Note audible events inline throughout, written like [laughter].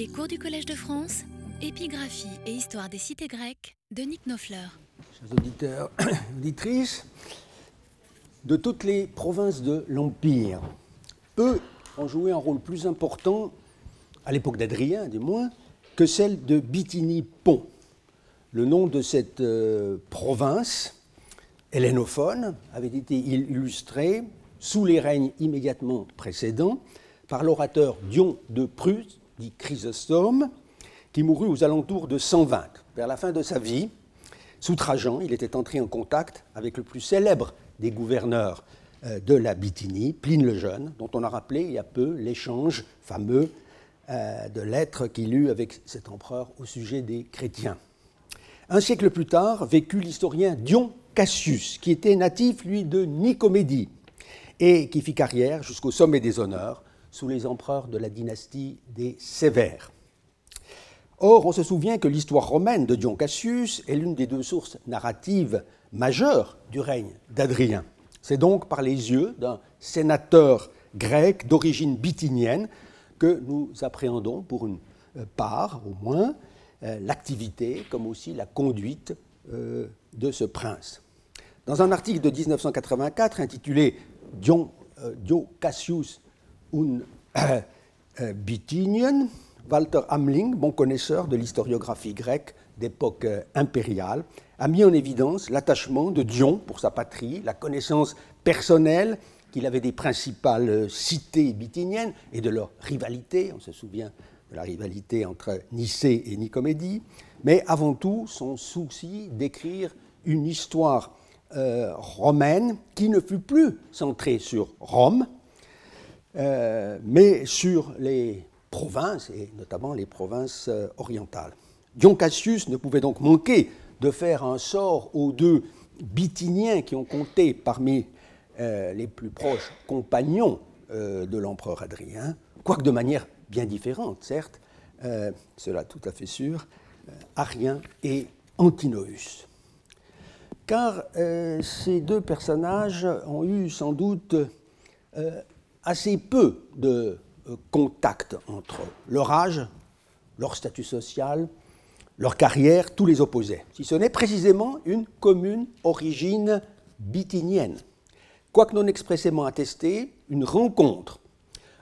Les cours du Collège de France, épigraphie et histoire des cités grecques de Nick Nofleur. Chers auditeurs, [clears throat] auditrices, de toutes les provinces de l'Empire, peu ont joué un rôle plus important, à l'époque d'Adrien du moins, que celle de Bithynie-Pont. Le nom de cette euh, province hellénophone avait été illustré sous les règnes immédiatement précédents par l'orateur Dion de Prusse, dit Chrysostome, qui mourut aux alentours de 120. Vers la fin de sa vie, sous Trajan, il était entré en contact avec le plus célèbre des gouverneurs euh, de la Bithynie, Pline le Jeune, dont on a rappelé il y a peu l'échange fameux euh, de lettres qu'il eut avec cet empereur au sujet des chrétiens. Un siècle plus tard vécut l'historien Dion Cassius, qui était natif, lui, de Nicomédie, et qui fit carrière jusqu'au sommet des honneurs sous les empereurs de la dynastie des Sévères. Or, on se souvient que l'histoire romaine de Dion Cassius est l'une des deux sources narratives majeures du règne d'Adrien. C'est donc par les yeux d'un sénateur grec d'origine bithynienne que nous appréhendons, pour une euh, part au moins, euh, l'activité comme aussi la conduite euh, de ce prince. Dans un article de 1984 intitulé Dion, Dio Cassius un Bithynian, Walter Hamling, bon connaisseur de l'historiographie grecque d'époque impériale, a mis en évidence l'attachement de Dion pour sa patrie, la connaissance personnelle qu'il avait des principales cités bithyniennes et de leur rivalité, on se souvient de la rivalité entre Nicée et Nicomédie, mais avant tout son souci d'écrire une histoire euh, romaine qui ne fut plus centrée sur Rome, euh, mais sur les provinces, et notamment les provinces euh, orientales. Dion Cassius ne pouvait donc manquer de faire un sort aux deux bithyniens qui ont compté parmi euh, les plus proches compagnons de l'empereur Adrien, quoique de manière bien différente, certes, euh, cela tout à fait sûr, Arien et Antinoüs. Car ces deux personnages ont eu sans doute assez peu de contact entre eux. Leur âge, leur statut social, leur carrière, tous les opposaient, si ce n'est précisément une commune origine bithynienne. Quoique non expressément attestée, une rencontre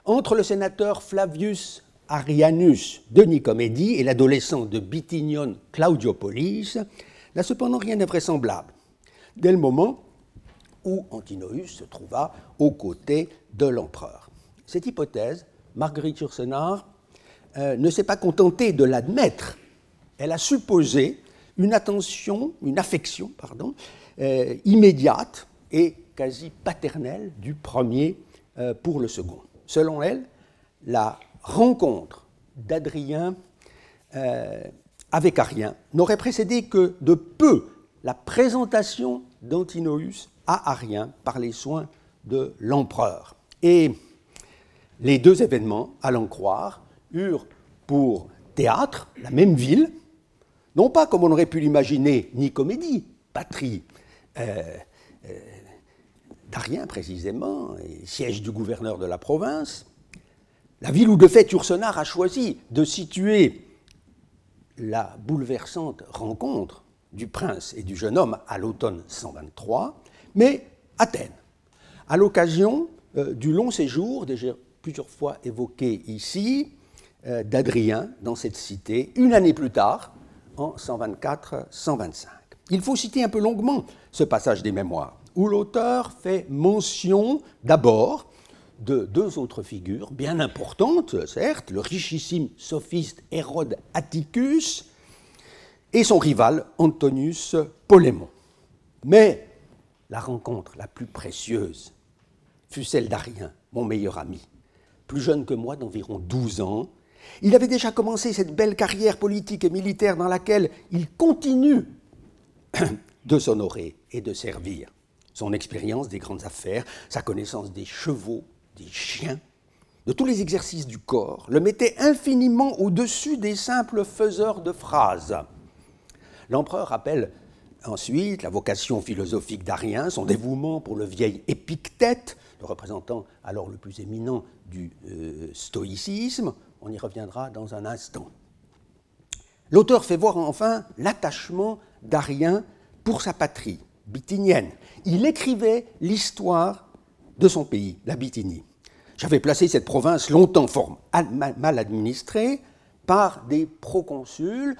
entre le sénateur Flavius Arianus de Nicomédie et l'adolescent de Bithynion Claudiopolis n'a cependant rien d'invraisemblable, dès le moment où Antinoüs se trouva aux côtés de l'empereur. Cette hypothèse, Marguerite Yourcenar euh, ne s'est pas contentée de l'admettre elle a supposé une attention, une affection, pardon, euh, immédiate et quasi paternelle du premier euh, pour le second. Selon elle, la rencontre d'Adrien avec Arien n'aurait précédé que de peu la présentation d'Antinoüs à Arien par les soins de l'empereur. Et les deux événements, à l'en croire, eurent pour théâtre la même ville, non pas comme on aurait pu l'imaginer, ni comédie, patrie euh, euh, d'Arien précisément, siège du gouverneur de la province, la ville où de fait Ursenard a choisi de situer la bouleversante rencontre du prince et du jeune homme à l'automne 123, mais Athènes, à l'occasion euh, du long séjour, déjà plusieurs fois évoqué ici, d'Adrien dans cette cité, une année plus tard, en 124-125. Il faut citer un peu longuement ce passage des mémoires, où l'auteur fait mention d'abord de deux autres figures bien importantes, certes, le richissime sophiste Hérode Atticus et son rival Antonius Polémon. La rencontre la plus précieuse fut celle d'Arien, mon meilleur ami, plus jeune que moi d'environ 12 ans, il avait déjà commencé cette belle carrière politique et militaire dans laquelle il continue de s'honorer et de servir. Son expérience des grandes affaires, sa connaissance des chevaux, des chiens, de tous les exercices du corps, le mettait infiniment au-dessus des simples faiseurs de phrases. L'empereur rappelle ensuite la vocation philosophique d'Arien, son dévouement pour le vieil Épictète, le représentant alors le plus éminent du euh, stoïcisme, On y reviendra dans un instant. L'auteur fait voir enfin l'attachement d'Arien pour sa patrie, bithynienne. Il écrivait l'histoire de son pays, la Bithynie. J'avais placé cette province longtemps mal administrée par des proconsuls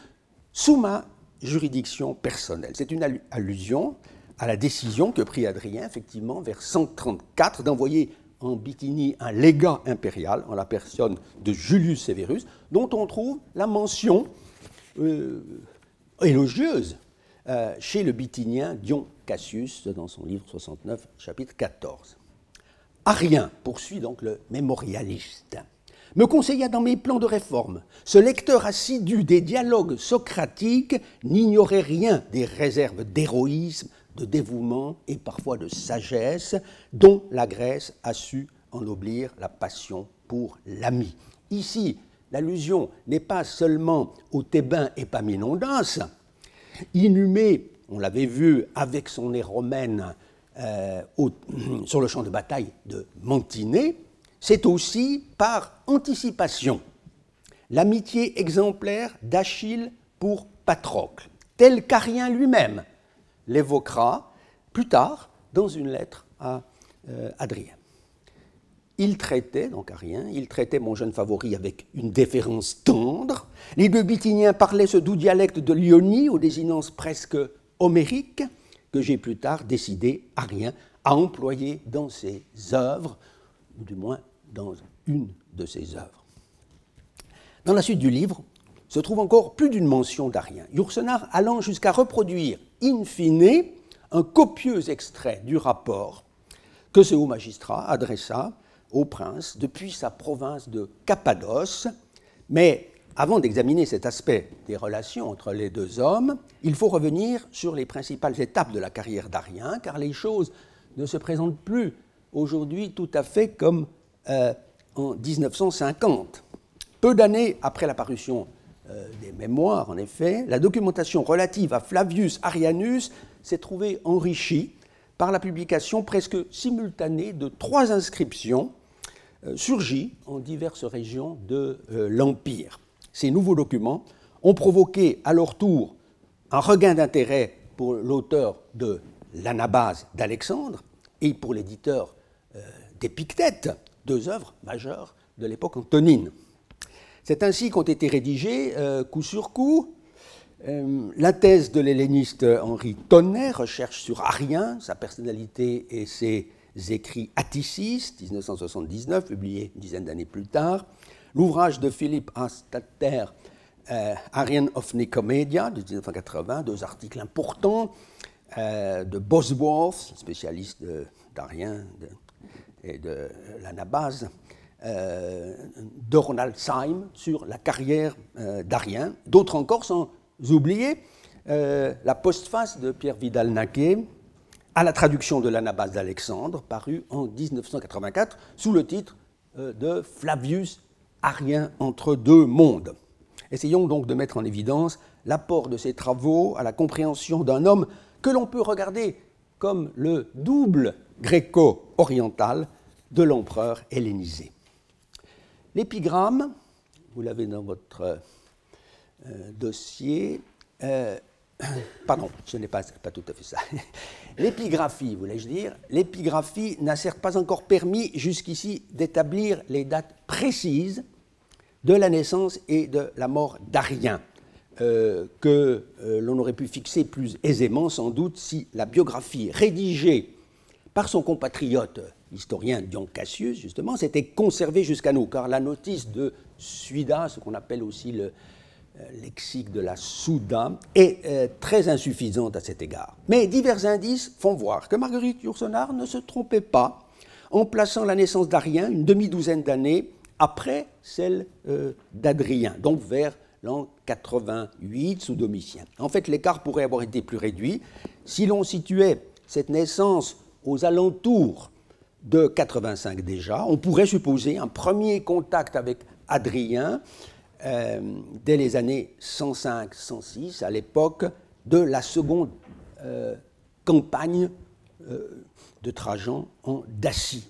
sous ma juridiction personnelle. C'est une allusion à la décision que prit Adrien, effectivement, vers 134, d'envoyer en Bithynie un légat impérial en la personne de Julius Severus, dont on trouve la mention euh, élogieuse euh, chez le Bithynien Dion Cassius dans son livre 69, chapitre 14. Arien, poursuit donc le mémorialiste, me conseilla dans mes plans de réforme. Ce lecteur assidu des dialogues socratiques n'ignorait rien des réserves d'héroïsme, de dévouement et parfois de sagesse dont la Grèce a su ennoblir la passion pour l'ami. Ici, l'allusion n'est pas seulement aux Thébains Épaminondas, inhumé, on l'avait vu avec son éromène euh, [clears throat] sur le champ de bataille de Mantinée, c'est aussi par anticipation l'amitié exemplaire d'Achille pour Patrocle, tel qu'Arien lui-même l'évoquera plus tard dans une lettre à euh, Adrien. Il traitait, donc Arien, il traitait mon jeune favori avec une déférence tendre. Les deux bithyniens parlaient ce doux dialecte de l'Ionie aux désinences presque homériques que j'ai plus tard décidé, Arien, à employer dans ses œuvres, ou du moins dans une de ses œuvres. Dans la suite du livre se trouve encore plus d'une mention d'Arien, Yourcenar allant jusqu'à reproduire in fine un copieux extrait du rapport que ce haut magistrat adressa au prince depuis sa province de Cappadoce. Mais avant d'examiner cet aspect des relations entre les deux hommes, il faut revenir sur les principales étapes de la carrière d'Arien, car les choses ne se présentent plus aujourd'hui tout à fait comme euh, en 1950. Peu d'années après la parution euh, des mémoires, en effet, la documentation relative à Flavius Arianus s'est trouvée enrichie par la publication presque simultanée de trois inscriptions euh, surgies en diverses régions de l'Empire. Ces nouveaux documents ont provoqué à leur tour un regain d'intérêt pour l'auteur de l'Anabase d'Alexandre et pour l'éditeur d'Épictète, deux œuvres majeures de l'époque antonine. C'est ainsi qu'ont été rédigées, euh, coup sur coup, euh, la thèse de l'helléniste Henri Tonnet, recherche sur Arien, sa personnalité et ses écrits Atticis, 1979, publié une dizaine d'années plus tard, l'ouvrage de Philippe Anstatter, euh, Arien of Nicomedia, de 1980, deux articles importants, de Bosworth, spécialiste d'Arien, et de l'anabase euh, Syme sur la carrière euh, d'Arien. D'autres encore, sans oublier euh, la postface de Pierre Vidal-Naquet à la traduction de l'anabase d'Alexandre, parue en 1984 sous le titre de Flavius Arien entre deux mondes. Essayons donc de mettre en évidence l'apport de ces travaux à la compréhension d'un homme que l'on peut regarder comme le double gréco-oriental de l'empereur hellénisé. L'épigramme, vous l'avez dans votre euh, dossier, euh, [coughs] pardon, ce n'est pas, tout à fait ça. [laughs] L'épigraphie, voulais-je dire, l'épigraphie n'a certes pas encore permis jusqu'ici d'établir les dates précises de la naissance et de la mort d'Arien, euh, que l'on aurait pu fixer plus aisément sans doute si la biographie rédigée par son compatriote l'historien Dion Cassius, justement, s'était conservé jusqu'à nous, car la notice de Suida, ce qu'on appelle aussi le euh, lexique de la Souda, est euh, très insuffisante à cet égard. Mais divers indices font voir que Marguerite Yourcenar ne se trompait pas en plaçant la naissance d'Arien une demi-douzaine d'années après celle euh, d'Adrien, donc vers l'an 88 sous Domitien. En fait, l'écart pourrait avoir été plus réduit si l'on situait cette naissance aux alentours de 85 déjà, on pourrait supposer un premier contact avec Adrien euh, dès les années 105-106, à l'époque de la seconde euh, campagne euh, de Trajan en Dacie.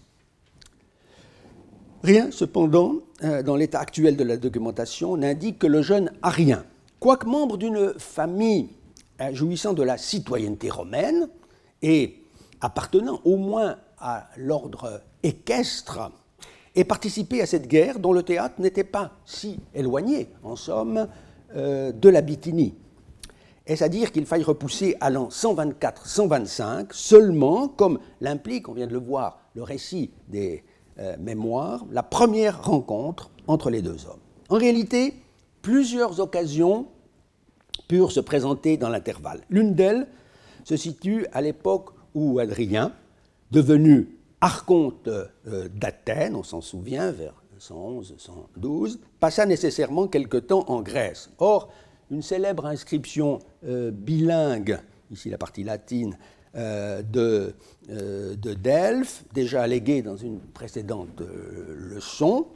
Rien, cependant, dans l'état actuel de la documentation, n'indique que le jeune Arien, quoique membre d'une famille euh, jouissant de la citoyenneté romaine et appartenant au moins à l'ordre équestre, ait participé à cette guerre dont le théâtre n'était pas si éloigné, en somme, euh, de la Bithynie. Est-ce à dire qu'il faille repousser à l'an 124-125 seulement, comme l'implique, on vient de le voir, le récit des euh, mémoires, la première rencontre entre les deux hommes En réalité, plusieurs occasions purent se présenter dans l'intervalle. L'une d'elles se situe à l'époque où Adrien, devenu archonte euh, d'Athènes, on s'en souvient, vers 111-112, passa nécessairement quelque temps en Grèce. Or, une célèbre inscription euh, bilingue, ici la partie latine, de, de, Delphes, déjà alléguée dans une précédente leçon,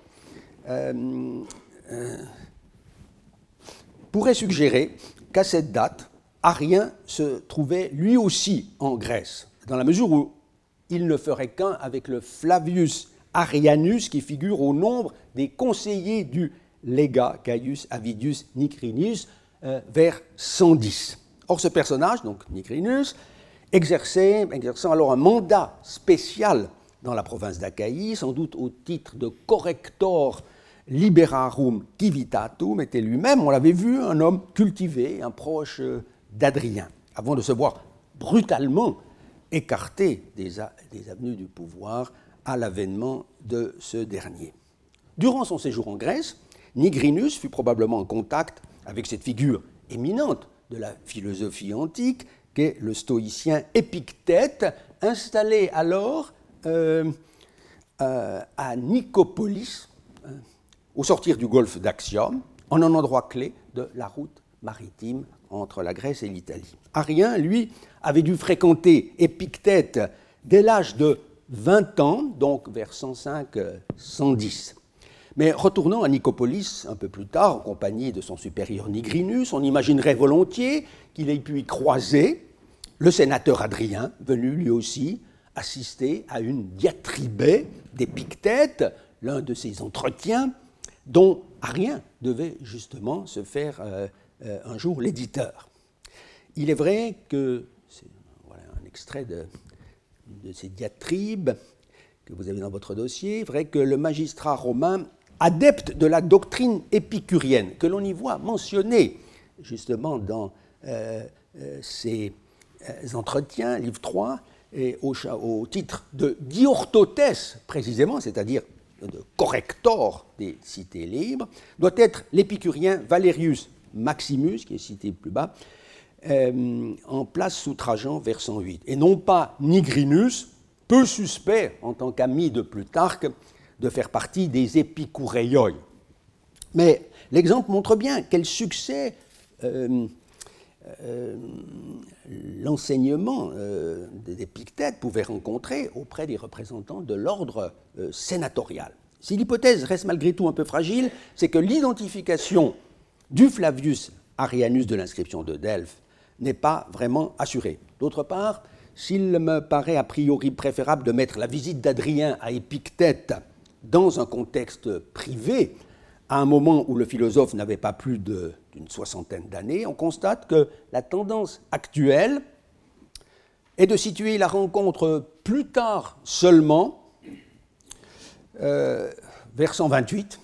pourrait suggérer qu'à cette date, Arien se trouvait lui aussi en Grèce, dans la mesure où il ne ferait qu'un avec le Flavius Arianus qui figure au nombre des conseillers du légat Gaius Avidius Nicrinus euh, vers 110. Or, ce personnage, donc Nicrinus, exerçant alors un mandat spécial dans la province d'Achaïe, sans doute au titre de corrector liberarum civitatum, était lui-même, on l'avait vu, un homme cultivé, un proche euh, d'Adrien, avant de se voir brutalement écarté des, avenues du pouvoir à l'avènement de ce dernier. Durant son séjour en Grèce, Nigrinus fut probablement en contact avec cette figure éminente de la philosophie antique qu'est le stoïcien Épictète, installé alors euh, euh, à Nicopolis, euh, au sortir du golfe d'Axium, en un endroit clé de la route maritime entre la Grèce et l'Italie. Arien, lui, avait dû fréquenter Épictète dès l'âge de 20 ans, donc vers 105-110. Mais retournant à Nicopolis un peu plus tard, en compagnie de son supérieur Nigrinus, on imaginerait volontiers qu'il ait pu y croiser le sénateur Adrien, venu lui aussi assister à une diatribée d'Épictète, l'un de ses entretiens, dont Arien devait justement se faire euh, euh, un jour l'éditeur. Il est vrai que, voilà un extrait de, ces diatribes que vous avez dans votre dossier, vrai que le magistrat romain, adepte de la doctrine épicurienne, que l'on y voit mentionné justement dans euh, euh, ces entretiens, livre 3, et au, titre de diortotes précisément, c'est-à-dire de corrector des cités libres, doit être l'épicurien Valerius Maximus, qui est cité plus bas, euh, en place sous Trajan vers 108, et non pas Nigrinus, peu suspect en tant qu'ami de Plutarque de faire partie des épicoureioi. Mais l'exemple montre bien quel succès euh, euh, l'enseignement d'Épictète pouvait rencontrer auprès des représentants de l'ordre sénatorial. Si l'hypothèse reste malgré tout un peu fragile, c'est que l'identification du Flavius Arianus de l'inscription de Delphes n'est pas vraiment assuré. D'autre part, s'il me paraît a priori préférable de mettre la visite d'Adrien à Épictète dans un contexte privé, à un moment où le philosophe n'avait pas plus d'une soixantaine d'années, on constate que la tendance actuelle est de situer la rencontre plus tard seulement, euh, vers 128,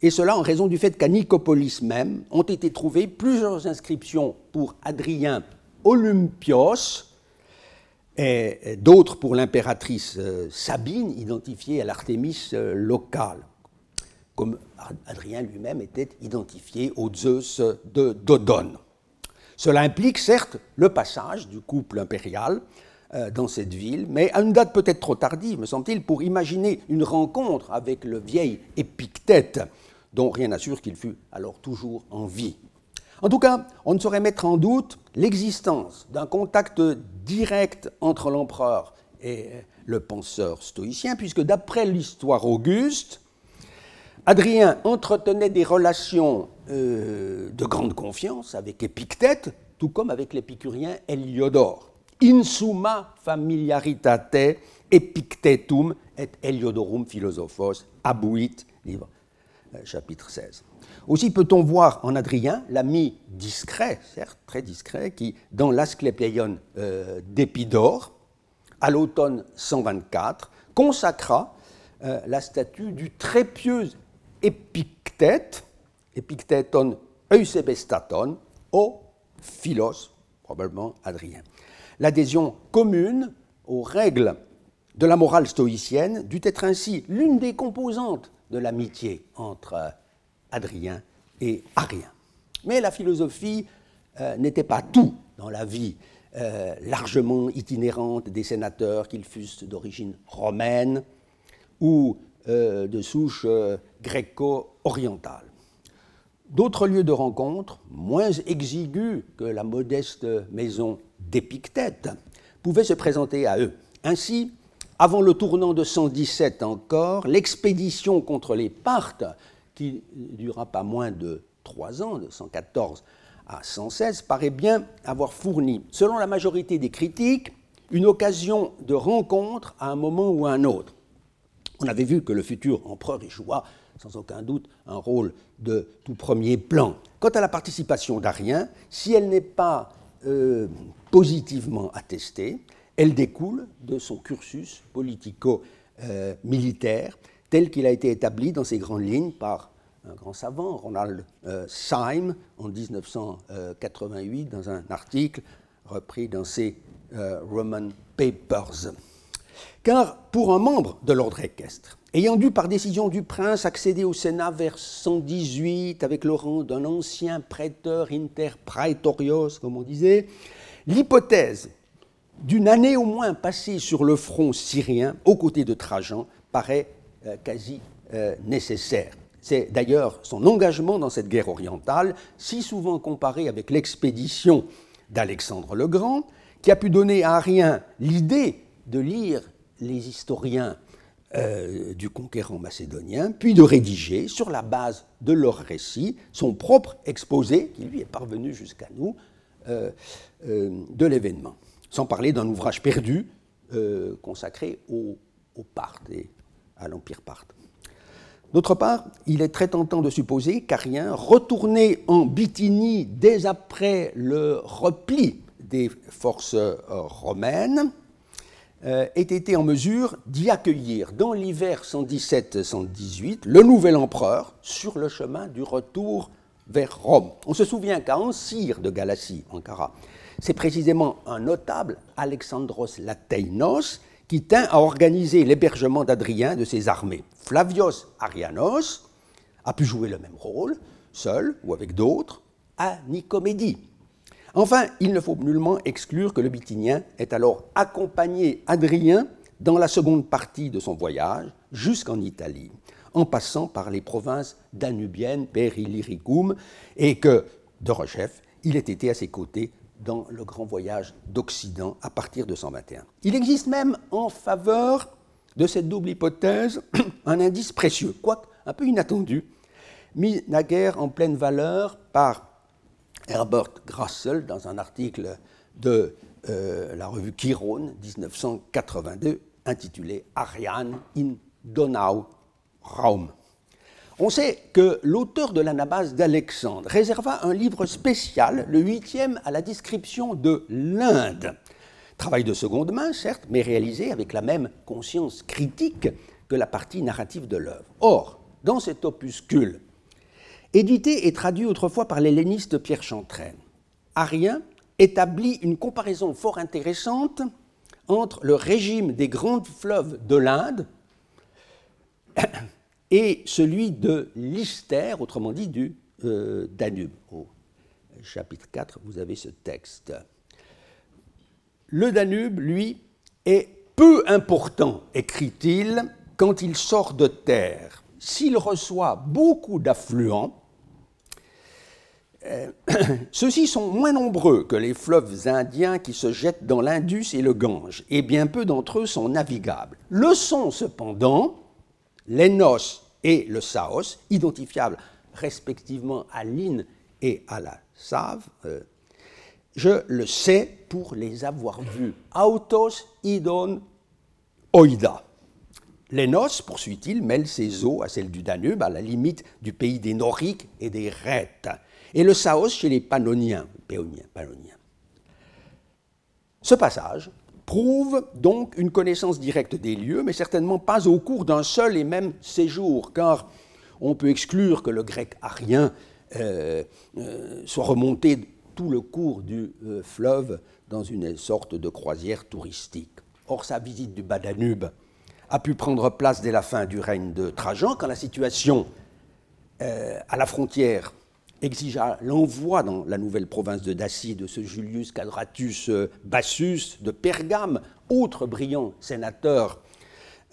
et cela en raison du fait qu'à Nicopolis même ont été trouvées plusieurs inscriptions pour Adrien Olympios et d'autres pour l'impératrice euh, Sabine, identifiée à l'Artémis euh, locale, comme Adrien lui-même était identifié au Zeus de Dodone. Cela implique certes le passage du couple impérial euh, dans cette ville, mais à une date peut-être trop tardive, me semble-t-il, pour imaginer une rencontre avec le vieil Épictète dont rien n'assure qu'il fût alors toujours en vie. En tout cas, on ne saurait mettre en doute l'existence d'un contact direct entre l'empereur et le penseur stoïcien, puisque d'après l'histoire auguste, Adrien entretenait des relations euh, de grande confiance avec Épictète, tout comme avec l'épicurien Héliodore. In summa familiaritate Epictetum et Heliodorum philosophos abuit, livre chapitre 16. Aussi peut-on voir en Adrien l'ami discret, certes très discret, qui, dans l'Asclépéion d'Épidore, à l'automne 124, consacra la statue du très pieux Épictète, Épictèton Eusebestaton, au Philos, probablement Adrien. L'adhésion commune aux règles de la morale stoïcienne dut être ainsi l'une des composantes de l'amitié entre Adrien et Arien. Mais la philosophie euh, n'était pas tout dans la vie euh, largement itinérante des sénateurs, qu'ils fussent d'origine romaine ou euh, de souche gréco-orientale. D'autres lieux de rencontre, moins exigus que la modeste maison d'Épictète, pouvaient se présenter à eux. Ainsi, avant le tournant de 117 encore, l'expédition contre les Parthes, qui dura pas moins de trois ans, de 114 à 116, paraît bien avoir fourni, selon la majorité des critiques, une occasion de rencontre à un moment ou à un autre. On avait vu que le futur empereur y joua sans aucun doute un rôle de tout premier plan. Quant à la participation d'Arien, si elle n'est pas euh, positivement attestée, elle découle de son cursus politico-militaire tel qu'il a été établi dans ses grandes lignes par un grand savant, Ronald euh, Syme, en 1988, dans un article repris dans ses euh, Roman Papers. Car pour un membre de l'ordre équestre, ayant dû par décision du prince accéder au Sénat vers 118 avec le rang d'un ancien prêteur inter praetorios, comme on disait, l'hypothèse d'une année au moins passée sur le front syrien aux côtés de Trajan paraît quasi euh, nécessaire. C'est d'ailleurs son engagement dans cette guerre orientale, si souvent comparé avec l'expédition d'Alexandre le Grand, qui a pu donner à Arien l'idée de lire les historiens euh, du conquérant macédonien, puis de rédiger, sur la base de leur récit, son propre exposé, qui lui est parvenu jusqu'à nous, euh, euh, de l'événement. Sans parler d'un ouvrage perdu consacré au, au Parthes à l'Empire Parthe. D'autre part, il est très tentant de supposer qu'Arien, retourné en Bithynie dès après le repli des forces romaines, euh, ait été en mesure d'y accueillir dans l'hiver 117-118 le nouvel empereur sur le chemin du retour vers Rome. On se souvient qu'à Ancire de Galatie, Ankara, c'est précisément un notable, Alexandros Lateinos, qui tint à organiser l'hébergement d'Adrien de ses armées. Flavios Arianos a pu jouer le même rôle, seul ou avec d'autres, à Nicomédie. Enfin, il ne faut nullement exclure que le Bithynien ait alors accompagné Adrien dans la seconde partie de son voyage jusqu'en Italie, en passant par les provinces danubiennes, per Illyricum, et que, de rechef, il ait été à ses côtés dans le grand voyage d'Occident à partir de 121. Il existe même en faveur de cette double hypothèse [clears throat] un indice précieux, quoique un peu inattendu, mis naguère en pleine valeur par Herbert Grassel dans un article de euh, la revue Chiron 1982 intitulé Ariane in Donau Raum. On sait que l'auteur de l'anabase d'Alexandre réserva un livre spécial, le huitième, à la description de l'Inde. Travail de seconde main, certes, mais réalisé avec la même conscience critique que la partie narrative de l'œuvre. Or, dans cet opuscule, Édité et traduit autrefois par l'helléniste Pierre Chantraine, Arien établit une comparaison fort intéressante entre le régime des grands fleuves de l'Inde et celui de l'Ister, autrement dit du euh, Danube. Au chapitre 4, vous avez ce texte. Le Danube, lui, est peu important, écrit-il, quand il sort de terre. S'il reçoit beaucoup d'affluents, euh, [clears throat] ceux-ci sont moins nombreux que les fleuves indiens qui se jettent dans l'Indus et le Gange, et bien peu d'entre eux sont navigables. Le sont cependant l'Enos et le Saos, identifiables respectivement à l'Inde et à la Save. Euh, je le sais pour les avoir vus. Autos idon oida. Lénos, poursuit-il, mêle ses eaux à celles du Danube, à la limite du pays des Noriques et des Rhètes, et le Saos chez les Pannoniens, Pannoniens. Ce passage prouve donc une connaissance directe des lieux, mais certainement pas au cours d'un seul et même séjour, car on peut exclure que le grec arien euh, euh, soit remonté tout le cours du euh, fleuve dans une sorte de croisière touristique. Or, sa visite du Bas-Danube a pu prendre place dès la fin du règne de Trajan, quand la situation à la frontière exigea l'envoi dans la nouvelle province de Dacie de ce Julius Quadratus Bassus de Pergame, autre brillant sénateur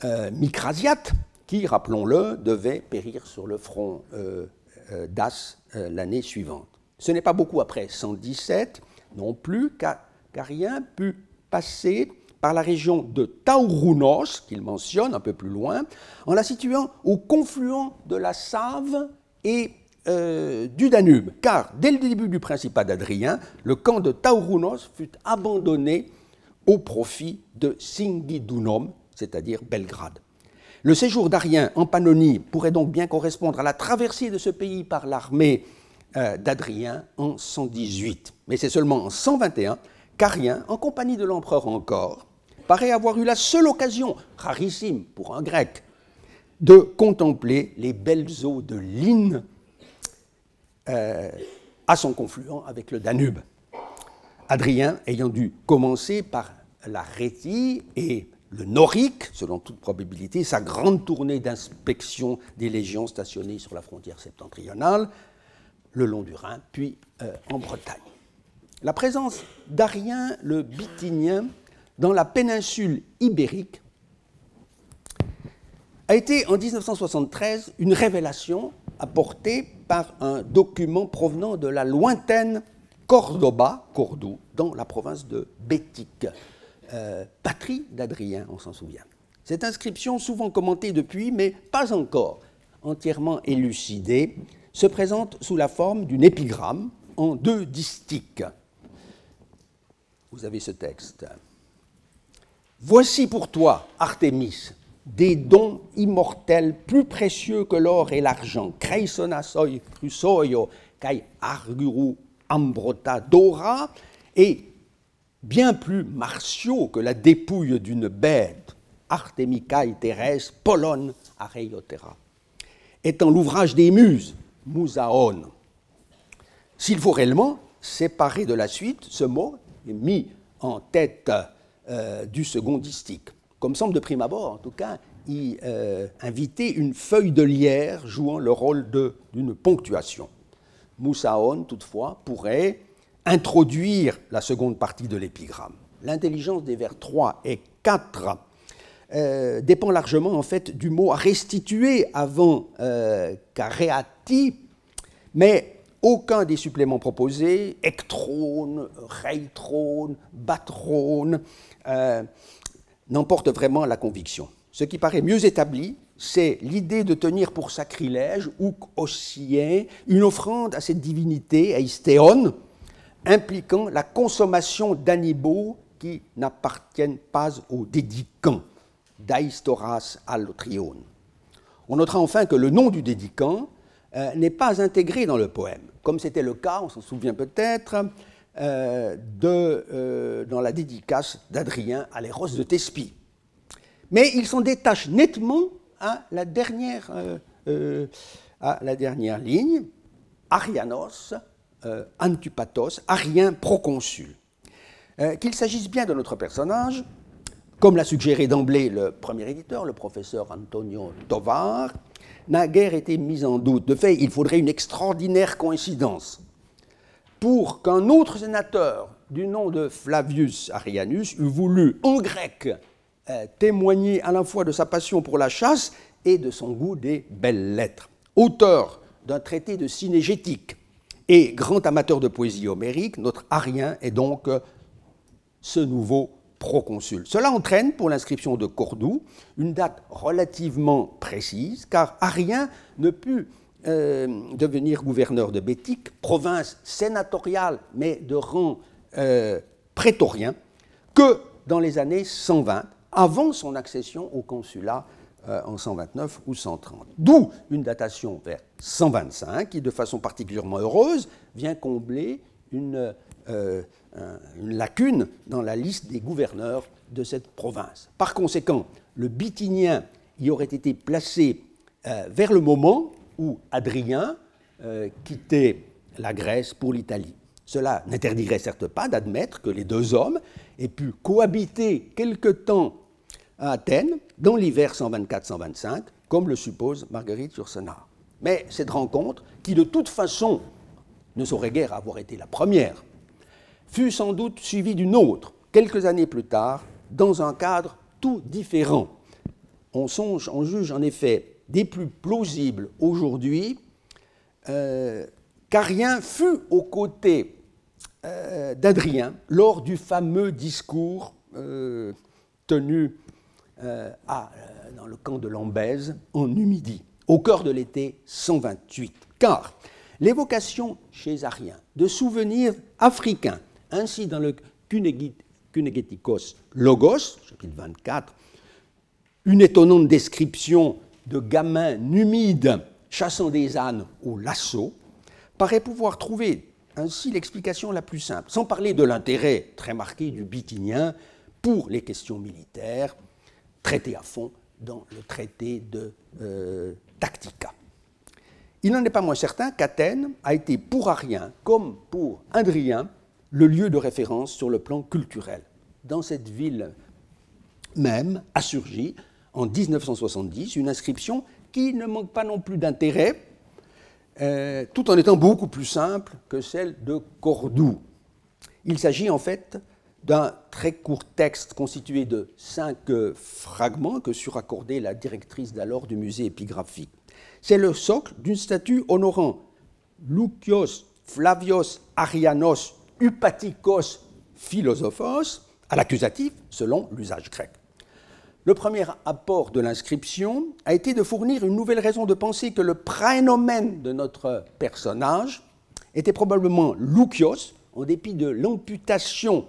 euh, micrasiate, qui, rappelons-le, devait périr sur le front euh, euh, d'As l'année suivante. Ce n'est pas beaucoup après 117 non plus qu'Arien put passer par la région de Taurounos, qu'il mentionne un peu plus loin, en la situant au confluent de la Save et euh, du Danube, car dès le début du principat d'Adrien, le camp de Taurounos fut abandonné au profit de Singidunum, c'est-à-dire Belgrade. Le séjour d'Arien en Pannonie pourrait donc bien correspondre à la traversée de ce pays par l'armée euh, d'Adrien en 118. Mais c'est seulement en 121 qu'Arien, en compagnie de l'empereur encore, paraît avoir eu la seule occasion, rarissime pour un grec, de contempler les belles eaux de Lyne euh, à son confluent avec le Danube. Adrien ayant dû commencer par la Rétie et le Norique, selon toute probabilité, sa grande tournée d'inspection des légions stationnées sur la frontière septentrionale, le long du Rhin, puis euh, en Bretagne. La présence d'Arien le Bithynien dans la péninsule ibérique a été en 1973 une révélation apportée par un document provenant de la lointaine Cordoba, Cordoue, dans la province de Bétique, euh, patrie d'Adrien, on s'en souvient. Cette inscription, souvent commentée depuis, mais pas encore entièrement élucidée, se présente sous la forme d'une épigramme en deux distiques. Vous avez ce texte. Voici pour toi, Artémis, des dons immortels plus précieux que l'or et l'argent. Kreisonasoi crusoio kai arguru ambrota dora et bien plus martiaux que la dépouille d'une bête. Artemicae teres polon areiotera. Étant l'ouvrage des muses, musaon. S'il faut réellement séparer de la suite, ce mot mis en tête euh, du second distique comme semble de prime abord en tout cas, y euh, inviter une feuille de lierre jouant le rôle d'une ponctuation. Moussaon, toutefois, pourrait introduire la seconde partie de l'épigramme. L'intelligence des vers 3 et 4 euh, dépend largement en fait du mot à restituer avant euh, mais aucun des suppléments proposés, ectrone, reitrone, batrone, euh, n'emporte vraiment la conviction. Ce qui paraît mieux établi, c'est l'idée de tenir pour sacrilège, ou ossien, une offrande à cette divinité, à Istéon, impliquant la consommation d'animaux qui n'appartiennent pas aux dédicants, d'Aistoras allotrion. On notera enfin que le nom du dédicant euh, n'est pas intégré dans le poème, comme c'était le cas, on s'en souvient peut-être, euh, de, euh, dans la dédicace d'Adrien à l'Héros de Thespie. Mais il s'en détache nettement à la dernière, euh, à la dernière ligne, Arianos, Antupatos, Arien proconsul. Qu'il s'agisse bien de notre personnage, comme l'a suggéré d'emblée le premier éditeur, le professeur Antonio Tovar, n'a guère été mis en doute. De fait, il faudrait une extraordinaire coïncidence pour qu'un autre sénateur du nom de Flavius Arianus eût voulu, en grec, euh, témoigner à la fois de sa passion pour la chasse et de son goût des belles lettres. Auteur d'un traité de synégétique et grand amateur de poésie homérique, notre Arien est donc euh, ce nouveau proconsul. Cela entraîne pour l'inscription de Cordoue une date relativement précise, car Arien ne put euh, devenir gouverneur de Bétique, province sénatoriale mais de rang euh, prétorien, que dans les années 120, avant son accession au consulat euh, en 129 ou 130. D'où une datation vers 125 qui, de façon particulièrement heureuse, vient combler une, une lacune dans la liste des gouverneurs de cette province. Par conséquent, le Bithynien y aurait été placé vers le moment où Adrien quittait la Grèce pour l'Italie. Cela n'interdirait certes pas d'admettre que les deux hommes aient pu cohabiter quelque temps à Athènes dans l'hiver 124-125, comme le suppose Marguerite Yourcenar. Mais cette rencontre, qui de toute façon ne saurait guère avoir été la première, fut sans doute suivie d'une autre, quelques années plus tard, dans un cadre tout différent. On songe, on juge en effet des plus plausibles aujourd'hui, euh, car rien fut aux côtés euh, d'Adrien lors du fameux discours euh, tenu euh, à, dans le camp de Lambèze, en Numidie, au cœur de l'été 128. Car l'évocation chez Arien de souvenirs africains, ainsi dans le Cunegetikos Logos, chapitre 24, une étonnante description de gamins numides chassant des ânes au lasso, paraît pouvoir trouver ainsi l'explication la plus simple, sans parler de l'intérêt très marqué du Bithynien pour les questions militaires, traité à fond dans le traité de euh, Tactica. Il n'en est pas moins certain qu'Athènes a été pour Arien, comme pour Indrien, le lieu de référence sur le plan culturel. Dans cette ville même a surgi en 1970 une inscription qui ne manque pas non plus d'intérêt, euh, tout en étant beaucoup plus simple que celle de Cordoue. Il s'agit en fait d'un très court texte constitué de cinq euh, fragments que suraccordait la directrice d'alors du musée épigraphique. C'est le socle d'une statue honorant Lucios Flavios Arianos Upatikos Philosophos à l'accusatif selon l'usage grec. Le premier apport de l'inscription a été de fournir une nouvelle raison de penser que le praénomène de notre personnage était probablement Lucios, en dépit de l'amputation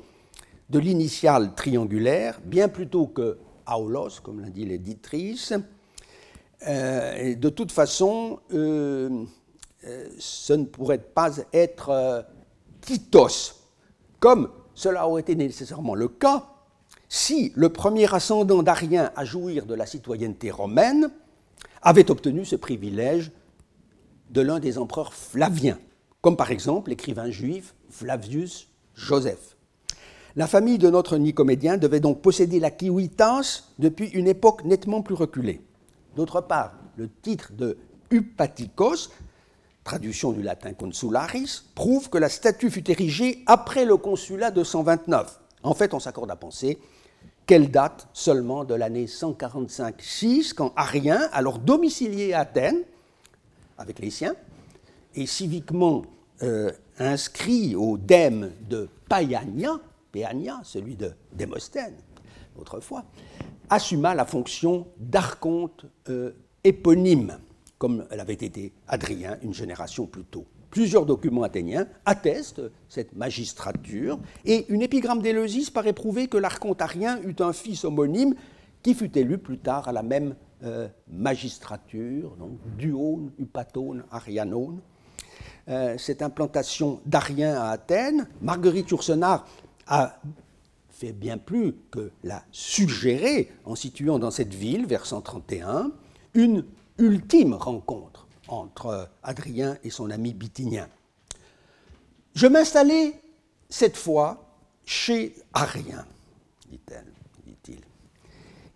de l'initiale triangulaire, bien plutôt que Aulos, comme l'a dit l'éditrice. Euh, de toute façon, euh, euh, ce ne pourrait pas être Titos, comme cela aurait été nécessairement le cas si le premier ascendant d'Arien à jouir de la citoyenneté romaine avait obtenu ce privilège de l'un des empereurs flaviens, comme par exemple l'écrivain juif Flavius Joseph. La famille de notre Nicomédien devait donc posséder la kiwitas depuis une époque nettement plus reculée. D'autre part, le titre de Upatikos, traduction du latin consularis, prouve que la statue fut érigée après le consulat de 129. En fait, on s'accorde à penser qu'elle date seulement de l'année 145-6, quand Arien, alors domicilié à Athènes, avec les siens, et civiquement euh, inscrit au dème de Paiania, celui de Démosthène, autrefois, assuma la fonction d'archonte euh, éponyme, comme l'avait été Adrien une génération plus tôt. Plusieurs documents athéniens attestent cette magistrature, et une épigramme d'Éleusis paraît prouver que l'archonte arien eut un fils homonyme qui fut élu plus tard à la même euh, magistrature, donc duone, upatone, arianone. Euh, cette implantation d'Arien à Athènes, Marguerite Yourcenar a fait bien plus que la suggérer en situant dans cette ville, vers 131, une ultime rencontre entre Adrien et son ami Bithynien. Je m'installai cette fois chez Arien, dit-elle, dit-il.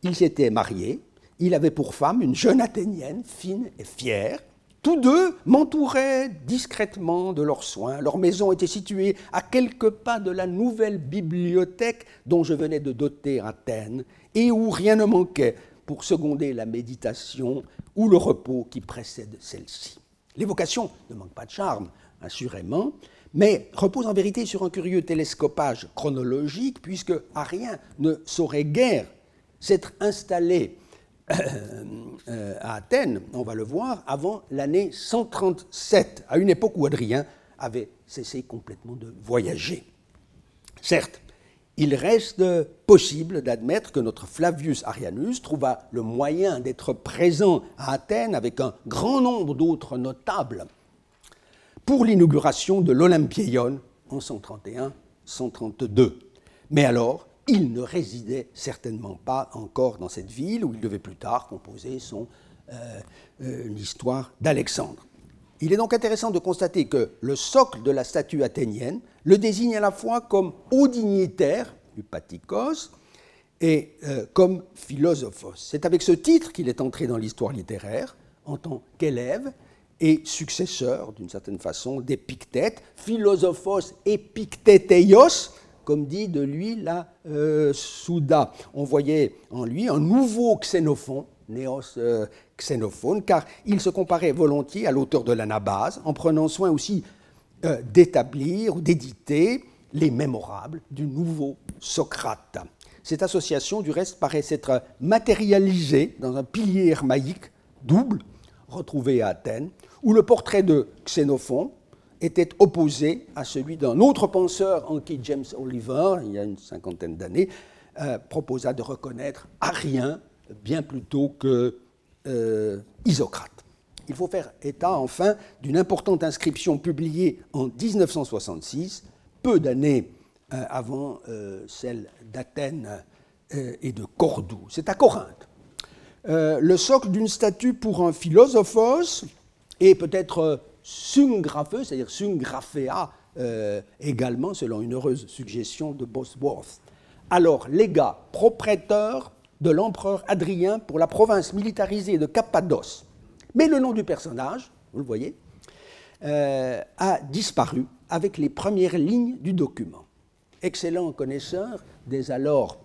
Il s'était marié, il avait pour femme une jeune Athénienne, fine et fière, tous deux m'entouraient discrètement de leurs soins. Leur maison était située à quelques pas de la nouvelle bibliothèque dont je venais de doter Athènes et où rien ne manquait pour seconder la méditation ou le repos qui précède celle-ci. L'évocation ne manque pas de charme, assurément, mais repose en vérité sur un curieux télescopage chronologique, puisque à rien ne saurait guère s'être installé euh, euh, à Athènes, on va le voir, avant l'année 137, à une époque où Adrien avait cessé complètement de voyager. Certes, il reste possible d'admettre que notre Flavius Arianus trouva le moyen d'être présent à Athènes avec un grand nombre d'autres notables pour l'inauguration de l'Olympieion en 131-132. Mais alors, il ne résidait certainement pas encore dans cette ville où il devait plus tard composer son euh, euh, histoire d'Alexandre. Il est donc intéressant de constater que le socle de la statue athénienne le désigne à la fois comme haut dignitaire, pathikos, et euh, comme philosophos. C'est avec ce titre qu'il est entré dans l'histoire littéraire en tant qu'élève et successeur, d'une certaine façon, d'Épictète, philosophos epictéteios, comme dit de lui la euh, Souda. On voyait en lui un nouveau Xénophon, Néos euh, Xénophone, car il se comparait volontiers à l'auteur de l'Anabase, en prenant soin aussi euh, d'établir ou d'éditer les mémorables du nouveau Socrate. Cette association, du reste, paraît s'être matérialisée dans un pilier hermaïque double, retrouvé à Athènes, où le portrait de Xénophon était opposé à celui d'un autre penseur en qui James Oliver, il y a une cinquantaine d'années, euh, proposa de reconnaître Arien bien plutôt que euh, Isocrate. Il faut faire état enfin d'une importante inscription publiée en 1966, peu d'années euh, avant celle d'Athènes et de Cordoue. C'est à Corinthe. le socle d'une statue pour un philosophos et peut-être sungrapheux, c'est-à-dire sungraphéa euh, également, selon une heureuse suggestion de Bosworth. Alors, légat proprêteur de l'empereur Adrien pour la province militarisée de Cappadoce. Mais le nom du personnage, vous le voyez, euh, a disparu avec les premières lignes du document. Excellent connaisseur des alors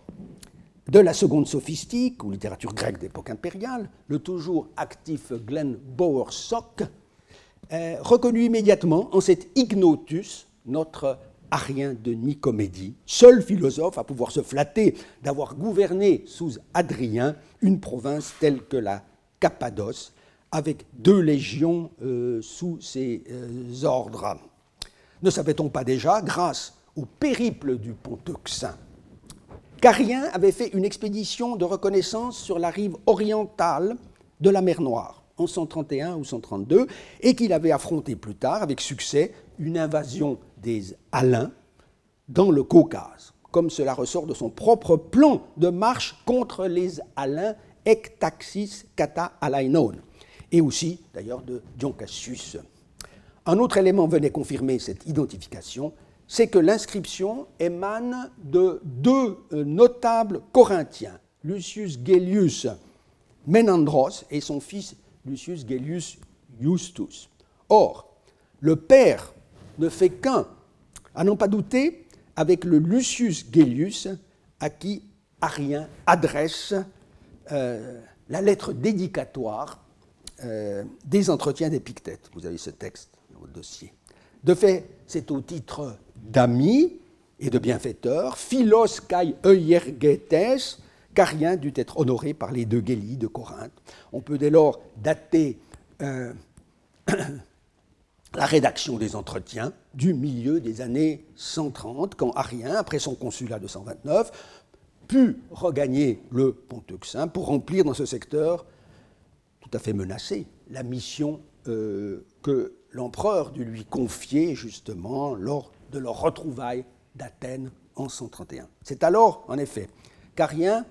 de la seconde sophistique ou littérature grecque d'époque impériale, le toujours actif Glenn Bowersock reconnu immédiatement en cet Ignotus, notre arien de Nicomédie, seul philosophe à pouvoir se flatter d'avoir gouverné sous Adrien une province telle que la Cappadoce, avec deux légions euh, sous ses euh, ordres. Ne savait-on pas déjà, grâce au périple du Ponteuxin, qu'Arien avait fait une expédition de reconnaissance sur la rive orientale de la mer Noire en 131 ou 132, et qu'il avait affronté plus tard avec succès une invasion des Alains dans le Caucase, comme cela ressort de son propre plan de marche contre les Alains Ectaxis Kata Alainon, et aussi d'ailleurs de Dion Cassius. Un autre élément venait confirmer cette identification, c'est que l'inscription émane de deux notables corinthiens, Lucius Gellius Menandros et son fils Lucius Gellius Justus. Or, le père ne fait qu'un, à n'en pas douter, avec le Lucius Gellius, à qui Arien adresse euh, la lettre dédicatoire euh, des entretiens d'Épictète. Vous avez ce texte dans votre dossier. De fait, c'est au titre d'ami et de bienfaiteur, philos kai euergetes, qu'Arien dut être honoré par les deux Gélies de Corinthe. On peut dès lors dater euh, [clears throat] la rédaction des entretiens du milieu des années 130, quand Arien, après son consulat de 129, put regagner le Ponteuxin pour remplir dans ce secteur tout à fait menacé la mission euh, que l'empereur dut lui confier justement lors de leur retrouvaille d'Athènes en 131. C'est alors, en effet, qu'Arien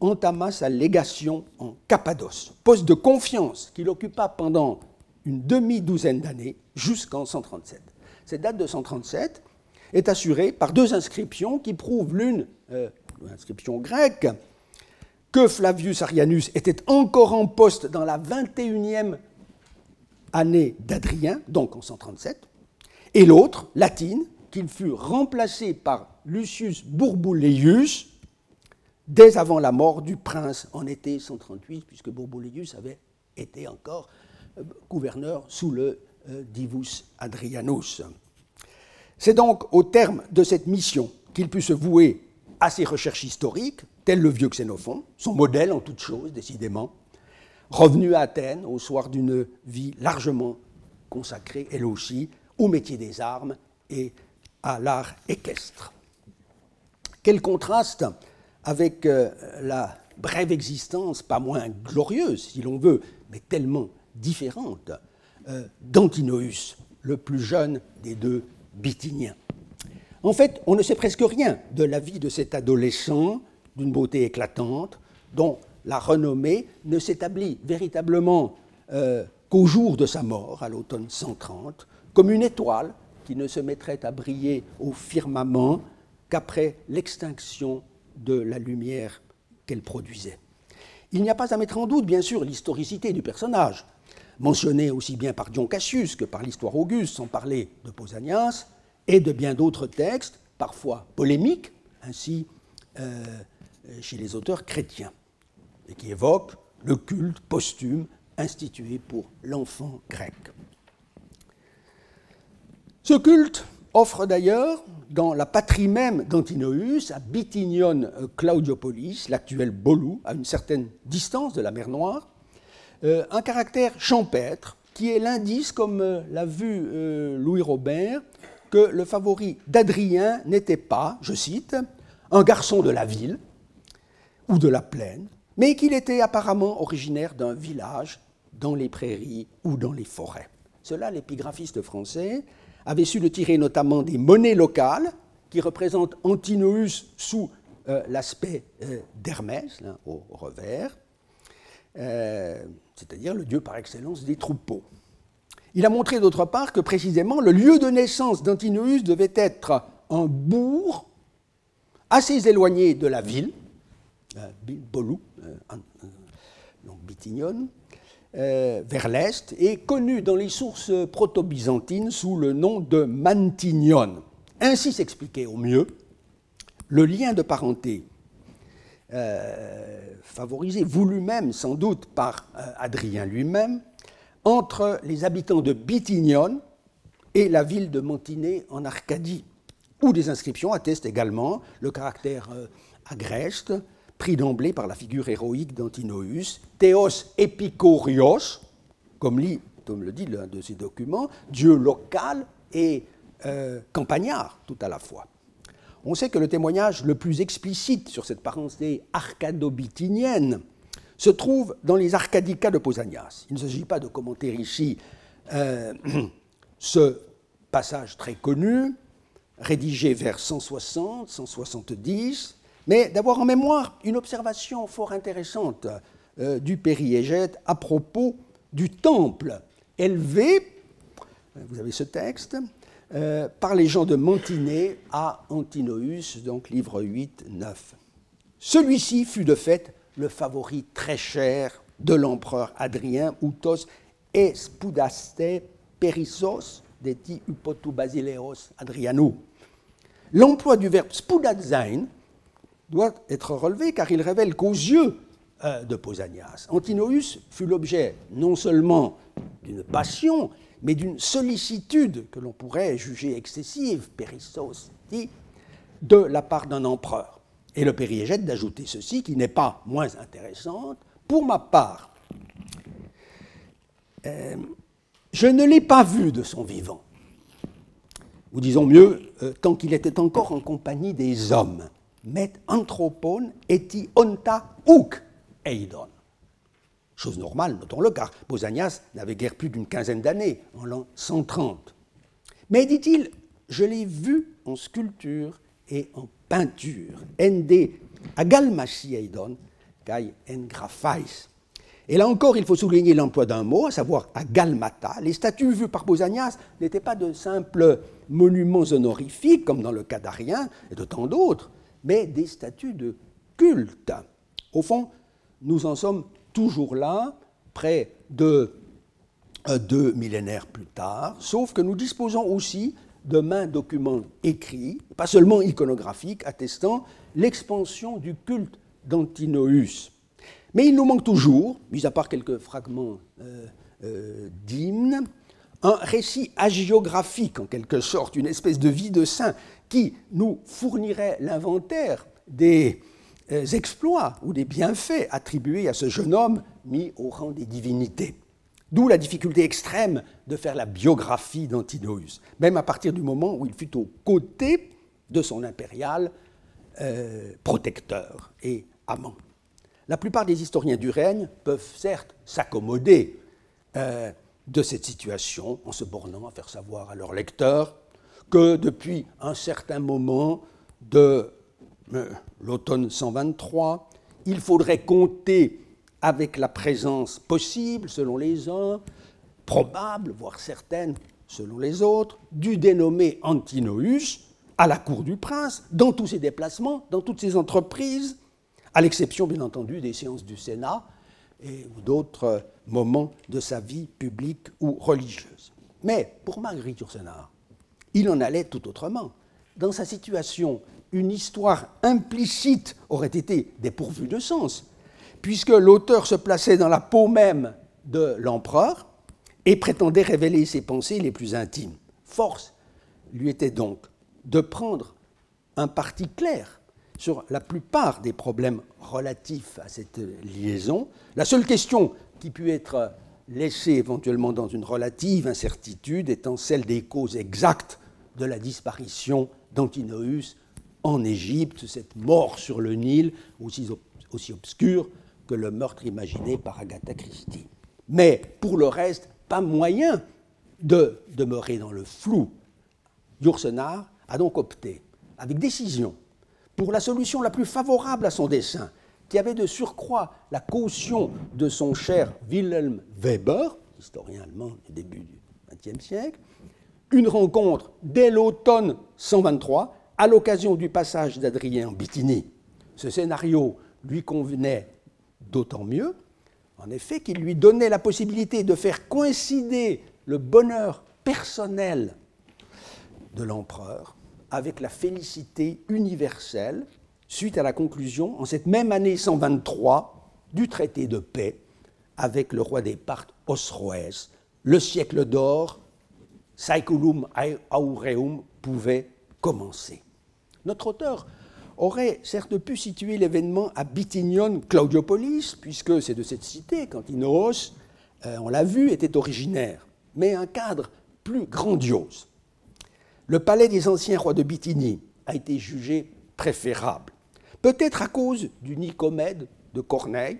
entama sa légation en Cappadoce, poste de confiance qu'il occupa pendant une demi-douzaine d'années jusqu'en 137. Cette date de 137 est assurée par deux inscriptions qui prouvent l'une, euh, l'inscription grecque, que Flavius Arianus était encore en poste dans la 21e année d'Adrien, donc en 137, et l'autre, latine, qu'il fut remplacé par Lucius Bourbuleius, dès avant la mort du prince en été 138, puisque Bourboléus avait été encore gouverneur sous le euh, Divus Adrianus. C'est donc au terme de cette mission qu'il put se vouer à ses recherches historiques, tel le vieux Xénophon, son modèle en toute chose, décidément, revenu à Athènes au soir d'une vie largement consacrée, elle aussi, au métier des armes et à l'art équestre. Quel contraste avec euh, la brève existence, pas moins glorieuse si l'on veut, mais tellement différente, euh, d'Antinoüs, le plus jeune des deux Bithyniens. En fait, on ne sait presque rien de la vie de cet adolescent d'une beauté éclatante, dont la renommée ne s'établit véritablement euh, qu'au jour de sa mort, à l'automne 130, comme une étoile qui ne se mettrait à briller au firmament qu'après l'extinction de la lumière qu'elle produisait. Il n'y a pas à mettre en doute, bien sûr, l'historicité du personnage, mentionné aussi bien par Dion Cassius que par l'histoire Auguste, sans parler de Pausanias, et de bien d'autres textes, parfois polémiques, ainsi euh, chez les auteurs chrétiens, et qui évoquent le culte posthume institué pour l'enfant grec. Ce culte offre d'ailleurs, dans la patrie même d'Antinoüs, à Bithynion Claudiopolis, l'actuel Bolou, à une certaine distance de la mer Noire, euh, un caractère champêtre qui est l'indice, comme euh, l'a vu euh, Louis Robert, que le favori d'Adrien n'était pas, je cite, un garçon de la ville ou de la plaine, mais qu'il était apparemment originaire d'un village dans les prairies ou dans les forêts. Cela, l'épigraphiste français avait su le tirer notamment des monnaies locales qui représentent Antinoüs sous l'aspect d'Hermès, au revers, euh, c'est-à-dire le dieu par excellence des troupeaux. Il a montré d'autre part que précisément le lieu de naissance d'Antinoüs devait être un bourg assez éloigné de la ville, Bolou, donc Bithynion, euh, vers l'est et connu dans les sources proto-byzantines sous le nom de Mantignon. Ainsi s'expliquait au mieux le lien de parenté euh, favorisé, voulu même sans doute par euh, Adrien lui-même, entre les habitants de Bithynion et la ville de Mantiné en Arcadie, où des inscriptions attestent également le caractère agreste pris d'emblée par la figure héroïque d'Antinoüs, Théos Epikorios, comme, lit, comme le dit l'un de ses documents, dieu local et euh, campagnard tout à la fois. On sait que le témoignage le plus explicite sur cette parenté arcadobitinienne se trouve dans les Arcadicas de Pausanias. Il ne s'agit pas de commenter ici euh, [clears throat] ce passage très connu, rédigé vers 160, 170, mais d'avoir en mémoire une observation fort intéressante euh, du périégète à propos du temple élevé, vous avez ce texte, euh, par les gens de Mantiné à Antinoüs, donc livre 8, 9. Celui-ci fut de fait le favori très cher de l'empereur Adrien, Outos et Spudaste Perissos, deti Upotu Basileos Adriano. L'emploi du verbe spudadzain doit être relevé car il révèle qu'aux yeux euh, de Pausanias, Antinoüs fut l'objet non seulement d'une passion, mais d'une sollicitude que l'on pourrait juger excessive, périssos dit, de la part d'un empereur. Et le périégète d'ajouter ceci, qui n'est pas moins intéressante, pour ma part, euh, je ne l'ai pas vu de son vivant. Ou disons mieux, euh, tant qu'il était encore en compagnie des hommes met anthropon eti onta eidon. Chose normale, notons-le, car Pausanias n'avait guère plus d'une quinzaine d'années, en l'an 130. Mais, dit-il, je l'ai vu en sculpture et en peinture, ende agalmasi eidon, kai en graphais. Et là encore, il faut souligner l'emploi d'un mot, à savoir agalmata. Les statues vues par Pausanias n'étaient pas de simples monuments honorifiques, comme dans le cas d'Arien et de tant d'autres, mais des statuts de culte. Au fond, nous en sommes toujours là, près de euh, deux millénaires plus tard, sauf que nous disposons aussi de mains documents écrits, pas seulement iconographiques, attestant l'expansion du culte d'Antinoüs. Mais il nous manque toujours, mis à part quelques fragments euh, euh, d'hymnes, un récit hagiographique en quelque sorte, une espèce de vie de saint qui nous fournirait l'inventaire des exploits ou des bienfaits attribués à ce jeune homme mis au rang des divinités. D'où la difficulté extrême de faire la biographie d'Antinoüs, même à partir du moment où il fut aux côtés de son impérial euh, protecteur et amant. La plupart des historiens du règne peuvent certes s'accommoder euh, de cette situation en se bornant à faire savoir à leurs lecteurs que depuis un certain moment de euh, l'automne 123, il faudrait compter avec la présence possible, selon les uns, probable, voire certaine, selon les autres, du dénommé Antinoüs à la cour du prince, dans tous ses déplacements, dans toutes ses entreprises, à l'exception bien entendu des séances du Sénat et d'autres moments de sa vie publique ou religieuse. Mais pour Marguerite Yourcenar, il en allait tout autrement. Dans sa situation, une histoire implicite aurait été dépourvue de sens, puisque l'auteur se plaçait dans la peau même de l'empereur et prétendait révéler ses pensées les plus intimes. Force lui était donc de prendre un parti clair sur la plupart des problèmes relatifs à cette liaison. La seule question qui put être laissée éventuellement dans une relative incertitude étant celle des causes exactes de la disparition d'Antinoüs en Égypte, cette mort sur le Nil aussi, obscure que le meurtre imaginé par Agatha Christie. Mais pour le reste, pas moyen de demeurer dans le flou. Yourcenar a donc opté, avec décision, pour la solution la plus favorable à son dessein, qui avait de surcroît la caution de son cher Wilhelm Weber, historien allemand du début du XXe siècle, une rencontre dès l'automne 123 à l'occasion du passage d'Adrien en Bithynie. Ce scénario lui convenait d'autant mieux, en effet, qu'il lui donnait la possibilité de faire coïncider le bonheur personnel de l'empereur avec la félicité universelle suite à la conclusion, en cette même année 123, du traité de paix avec le roi des Parthes Osroès. Le siècle d'or, Saeculum Aureum, pouvait Notre auteur aurait certes pu situer l'événement à Bithynion Claudiopolis, puisque c'est de cette cité qu'Antinoos, euh, on l'a vu, était originaire, mais un cadre plus grandiose. Le palais des anciens rois de Bithynie a été jugé préférable, peut-être à cause du Nicomède de Corneille,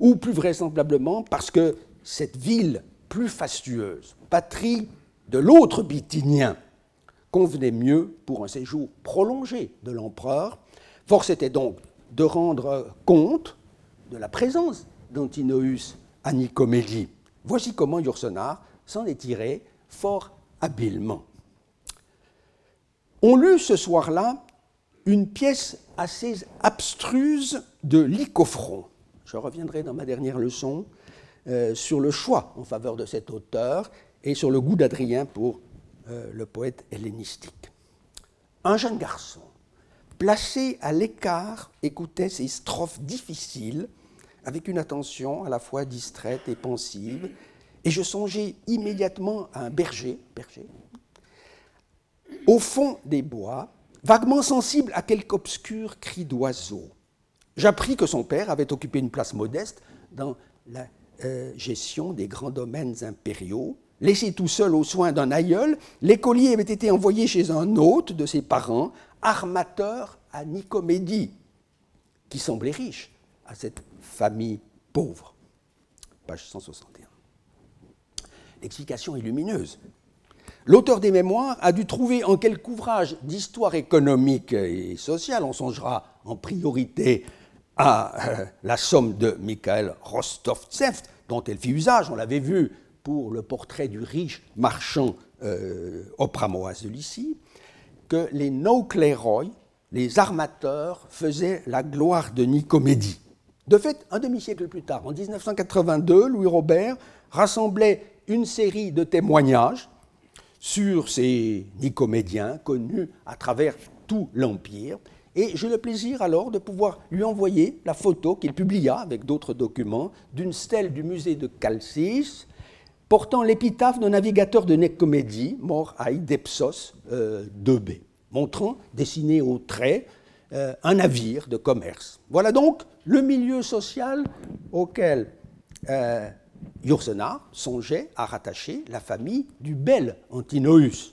ou plus vraisemblablement parce que cette ville plus fastueuse, patrie de l'autre Bithynien, convenait mieux pour un séjour prolongé de l'empereur. Force était donc de rendre compte de la présence d'Antinoüs à Nicomédie. Voici comment Yourcenar s'en est tiré fort habilement. On lut ce soir-là une pièce assez abstruse de Lycophron. Je reviendrai dans ma dernière leçon euh, sur le choix en faveur de cet auteur et sur le goût d'Adrien pour euh, le poète hellénistique. Un jeune garçon, placé à l'écart, écoutait ces strophes difficiles avec une attention à la fois distraite et pensive, et je songeais immédiatement à un berger, berger au fond des bois, vaguement sensible à quelque obscur cri d'oiseau. J'appris que son père avait occupé une place modeste dans la euh, gestion des grands domaines impériaux. Laissé tout seul aux soins d'un aïeul, l'écolier avait été envoyé chez un hôte de ses parents, armateur à Nicomédie, qui semblait riche à cette famille pauvre. Page 161. L'explication est lumineuse. L'auteur des mémoires a dû trouver en quelque ouvrage d'histoire économique et sociale, on songera en priorité à euh, la somme de Michael Rostovtsev, dont elle fit usage, on l'avait vu pour le portrait du riche marchand euh, Opramoas de Lycie, que les Naucleroi, les armateurs, faisaient la gloire de Nicomédie. De fait, un demi-siècle plus tard, en 1982, Louis Robert rassemblait une série de témoignages sur ces nicomédiens connus à travers tout l'Empire. Et j'ai le plaisir alors de pouvoir lui envoyer la photo qu'il publia avec d'autres documents d'une stèle du musée de Calcis portant l'épitaphe d'un navigateur de Nicomédie, mort à Idepsos euh, 2B, montrant, dessiné au trait, euh, un navire de commerce. Voilà donc le milieu social auquel euh, songeait à rattacher la famille du bel Antinoüs.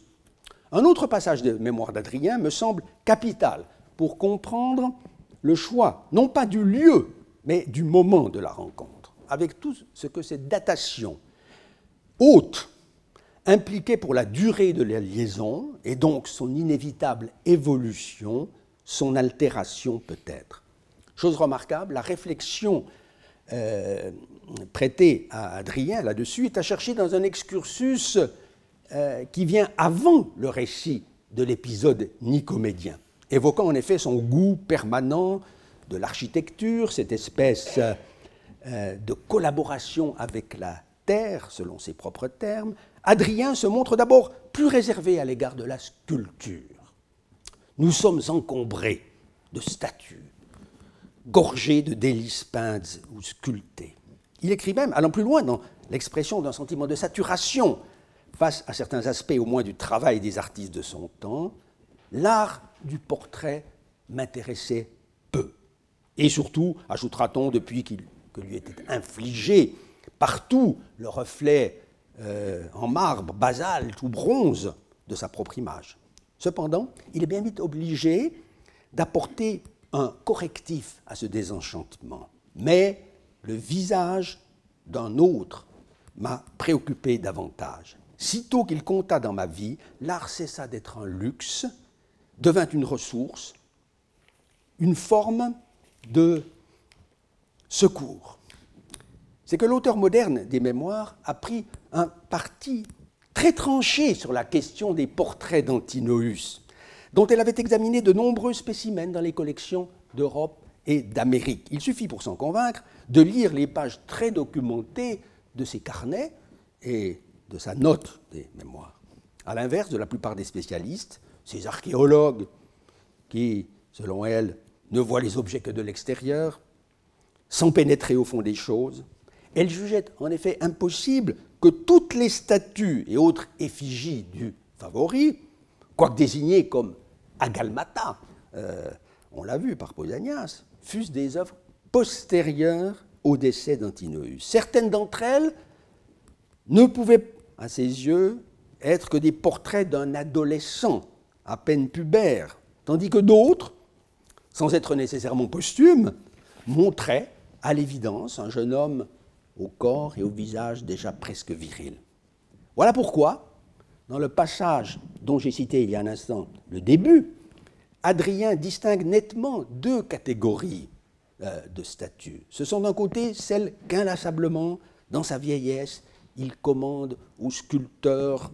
Un autre passage de Mémoire d'Adrien me semble capital pour comprendre le choix, non pas du lieu, mais du moment de la rencontre, avec tout ce que cette datation haute impliquait pour la durée de la liaison et donc son inévitable évolution, son altération peut-être. Chose remarquable, la réflexion euh, prêtée à Adrien là-dessus est à chercher dans un excursus euh, qui vient avant le récit de l'épisode nicomédien, évoquant en effet son goût permanent de l'architecture, cette espèce euh, de collaboration avec la terre, selon ses propres termes, Adrien se montre d'abord plus réservé à l'égard de la sculpture. Nous sommes encombrés de statues, gorgées de délices peintes ou sculptées. Il écrit même, allant plus loin dans l'expression d'un sentiment de saturation face à certains aspects au moins du travail des artistes de son temps, l'art du portrait m'intéressait peu. Et surtout, ajoutera-t-on, depuis que lui était infligé partout le reflet euh, en marbre, basalte ou bronze de sa propre image. Cependant, il est bien vite obligé d'apporter un correctif à ce désenchantement. Mais le visage d'un autre m'a préoccupé davantage. Sitôt qu'il compta dans ma vie, l'art cessa d'être un luxe, devint une ressource, une forme de secours. C'est que l'auteur moderne des mémoires a pris un parti très tranché sur la question des portraits d'Antinoüs, dont elle avait examiné de nombreux spécimens dans les collections d'Europe et d'Amérique. Il suffit pour s'en convaincre de lire les pages très documentées de ses carnets et de sa note des mémoires. À l'inverse de la plupart des spécialistes, ces archéologues qui, selon elle, ne voient les objets que de l'extérieur, sans pénétrer au fond des choses, elle jugeait en effet impossible que toutes les statues et autres effigies du favori, quoique désignées comme agalmata, euh, on l'a vu par Pausanias, fussent des œuvres postérieures au décès d'Antinoüs. Certaines d'entre elles ne pouvaient à ses yeux, être que des portraits d'un adolescent à peine pubère, tandis que d'autres, sans être nécessairement posthumes, montraient à l'évidence un jeune homme au corps et au visage déjà presque viril. Voilà pourquoi, dans le passage dont j'ai cité il y a un instant le début, Adrien distingue nettement deux catégories euh, de statues. Ce sont d'un côté celles qu'inlassablement, dans sa vieillesse, il commande aux sculpteurs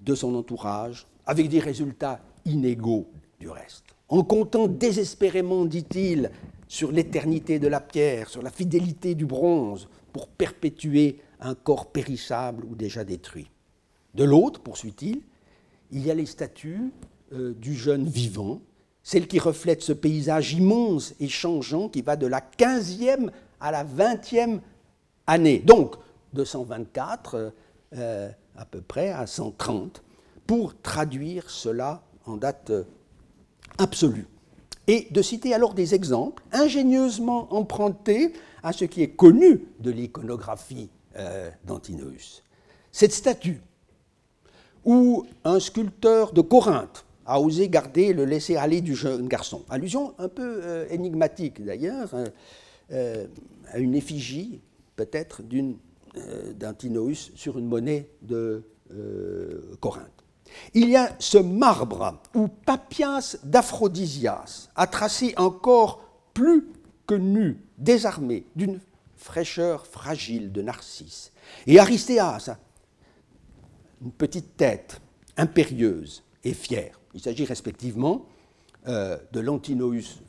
de son entourage, avec des résultats inégaux du reste. En comptant désespérément, dit-il, sur l'éternité de la pierre, sur la fidélité du bronze, pour perpétuer un corps périssable ou déjà détruit. De l'autre, poursuit-il, il y a les statues euh, du jeune vivant, celles qui reflètent ce paysage immense et changeant qui va de la 15e à la 20e année. Donc, de 124 euh, euh, à peu près à 130, pour traduire cela en date euh, absolue. Et de citer alors des exemples ingénieusement empruntés à ce qui est connu de l'iconographie d'Antinoüs. Cette statue, où un sculpteur de Corinthe a osé garder le laisser-aller du jeune garçon, allusion un peu énigmatique d'ailleurs, à une effigie peut-être d'une euh, d'Antinoüs sur une monnaie de euh, Corinthe. Il y a ce marbre où Papias d'Aphrodisias a tracé un corps plus nu, désarmé, d'une fraîcheur fragile de Narcisse. Et Aristéas, une petite tête impérieuse et fière. Il s'agit respectivement euh, de l'Antinoüs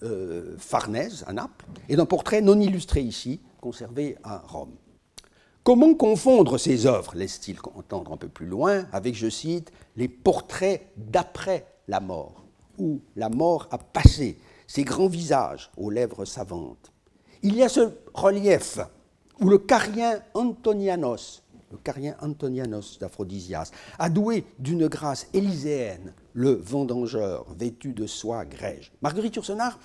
Farnèse à Naples et d'un portrait non illustré ici, conservé à Rome. Comment confondre ces œuvres, laisse-t-il entendre un peu plus loin, avec, je cite, les portraits d'après la mort, où la mort a passé, ces grands visages aux lèvres savantes. Il y a ce relief où le carien Antonianos, le carien Antonianos d'Aphrodisias, a doué d'une grâce élyséenne le vendangeur vêtu de soie grège. Marguerite Yourcenar,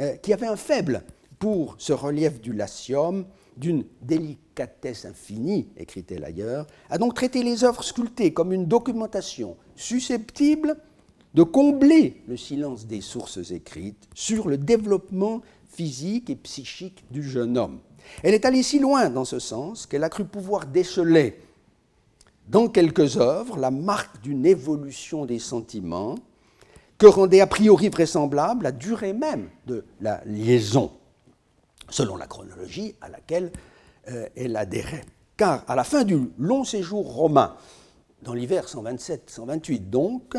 euh, qui avait un faible pour ce relief du Latium, d'une délicatesse infinie, écrit-elle ailleurs, a donc traité les œuvres sculptées comme une documentation susceptible de combler le silence des sources écrites sur le développement physique et psychique du jeune homme. Elle est allée si loin dans ce sens qu'elle a cru pouvoir déceler dans quelques œuvres la marque d'une évolution des sentiments que rendait a priori vraisemblable la durée même de la liaison, selon la chronologie à laquelle euh, elle adhérait. Car à la fin du long séjour romain, dans l'hiver 127-128 donc,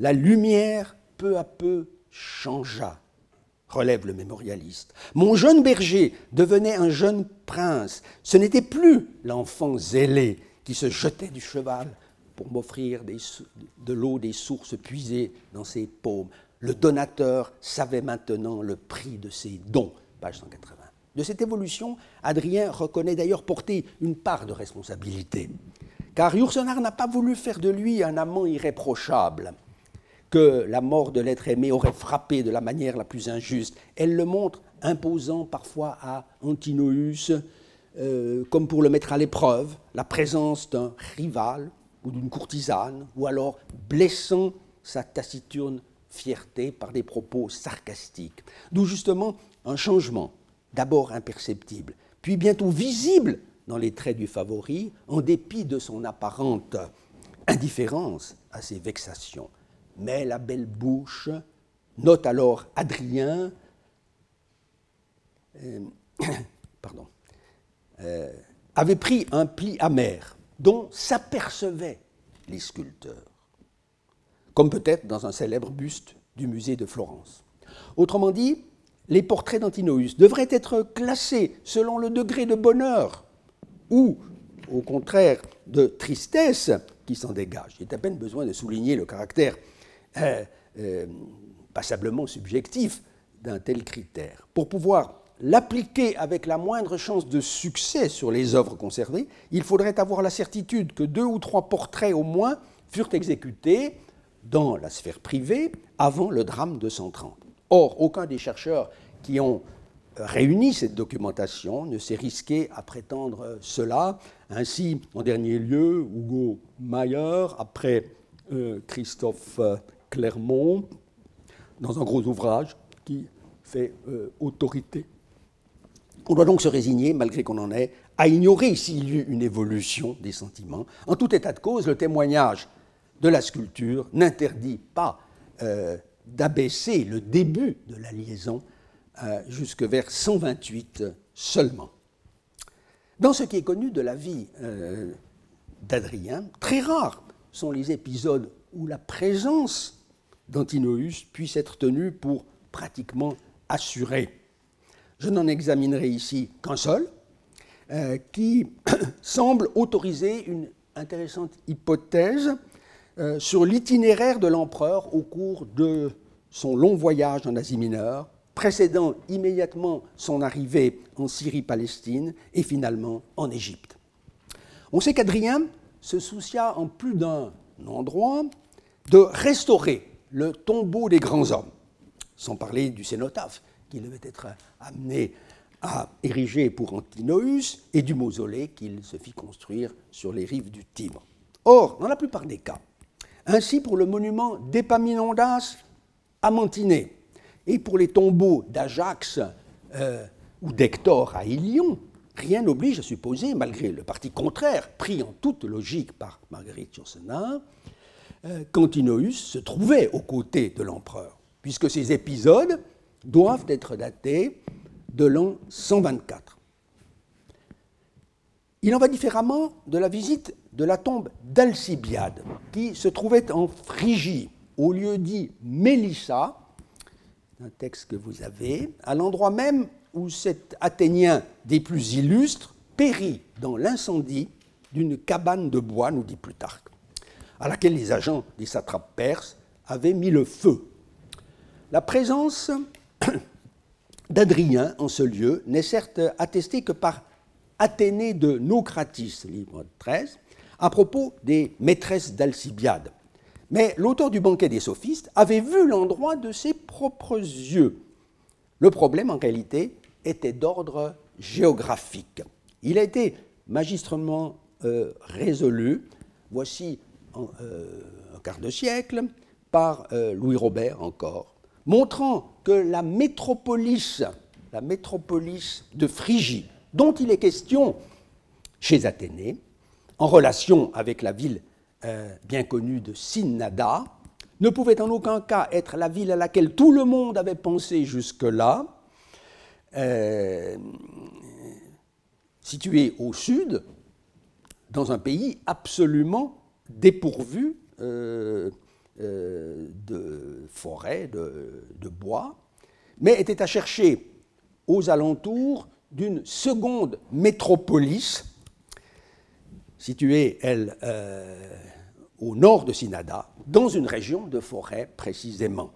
la lumière peu à peu changea, relève le mémorialiste. Mon jeune berger devenait un jeune prince. Ce n'était plus l'enfant zélé qui se jetait du cheval pour m'offrir de l'eau des sources puisées dans ses paumes. Le donateur savait maintenant le prix de ses dons. Page 180. De cette évolution, Adrien reconnaît d'ailleurs porter une part de responsabilité. Car Yourcenar n'a pas voulu faire de lui un amant irréprochable que la mort de l'être aimé aurait frappé de la manière la plus injuste. Elle le montre imposant parfois à Antinoüs, euh, comme pour le mettre à l'épreuve, la présence d'un rival ou d'une courtisane, ou alors blessant sa taciturne fierté par des propos sarcastiques. D'où justement un changement, d'abord imperceptible, puis bientôt visible dans les traits du favori, en dépit de son apparente indifférence à ses vexations. Mais la belle bouche, note alors Adrien, euh, [coughs] pardon, euh, avait pris un pli amer dont s'apercevaient les sculpteurs, comme peut-être dans un célèbre buste du musée de Florence. Autrement dit, les portraits d'Antinoüs devraient être classés selon le degré de bonheur ou, au contraire, de tristesse qui s'en dégage. Il est à peine besoin de souligner le caractère euh, euh, passablement subjectif d'un tel critère. Pour pouvoir l'appliquer avec la moindre chance de succès sur les œuvres conservées, il faudrait avoir la certitude que deux ou trois portraits au moins furent exécutés dans la sphère privée avant le drame de 130. Or, aucun des chercheurs qui ont réuni cette documentation ne s'est risqué à prétendre cela. Ainsi, en dernier lieu, Hugo Mayer, après euh, Christophe Clermont, dans un gros ouvrage qui fait euh, autorité. On doit donc se résigner, malgré qu'on en ait, à ignorer s'il y eut une évolution des sentiments. En tout état de cause, le témoignage de la sculpture n'interdit pas euh, d'abaisser le début de la liaison euh, jusque vers 128 seulement. Dans ce qui est connu de la vie d'Adrien, très rares sont les épisodes où la présence d'Antinoüs puisse être tenu pour pratiquement assuré. Je n'en examinerai ici qu'un seul, euh, qui [coughs] semble autoriser une intéressante hypothèse euh, sur l'itinéraire de l'empereur au cours de son long voyage en Asie mineure, précédant immédiatement son arrivée en Syrie-Palestine et finalement en Égypte. On sait qu'Adrien se soucia en plus d'un endroit de restaurer le tombeau des grands hommes, sans parler du cénotaphe qu'il devait être amené à ériger pour Antinoüs et du mausolée qu'il se fit construire sur les rives du Tibre. Or, dans la plupart des cas, ainsi pour le monument d'Epaminondas à Mantinée et pour les tombeaux d'Ajax euh, ou d'Hector à Ilion, rien n'oblige à supposer, malgré le parti contraire pris en toute logique par Marguerite Yourcenar, euh, qu'Antinoüs se trouvait aux côtés de l'empereur, puisque ces épisodes doivent être datés de l'an 124. Il en va différemment de la visite de la tombe d'Alcibiade, qui se trouvait en Phrygie, au lieu dit Mélissa, un texte que vous avez, à l'endroit même où cet Athénien des plus illustres périt dans l'incendie d'une cabane de bois, nous dit Plutarque à laquelle les agents des satrapes perses avaient mis le feu. La présence [clears throat] d'Adrien en ce lieu n'est certes attestée que par Athénée de Nocratis, livre 13, à propos des maîtresses d'Alcibiade. Mais l'auteur du banquet des sophistes avait vu l'endroit de ses propres yeux. Le problème, en réalité, était d'ordre géographique. Il a été magistrement euh, résolu. Voici en, euh, un quart de siècle, par euh, Louis Robert encore, montrant que la métropolis, la de Phrygie, dont il est question chez Athénée, en relation avec la ville euh, bien connue de Sinnada, ne pouvait en aucun cas être la ville à laquelle tout le monde avait pensé jusque-là, située au sud, dans un pays absolument dépourvu euh, euh, de forêts, de, bois, mais était à chercher aux alentours d'une seconde métropolis, située, elle, au nord de Sinada, dans une région de forêt précisément.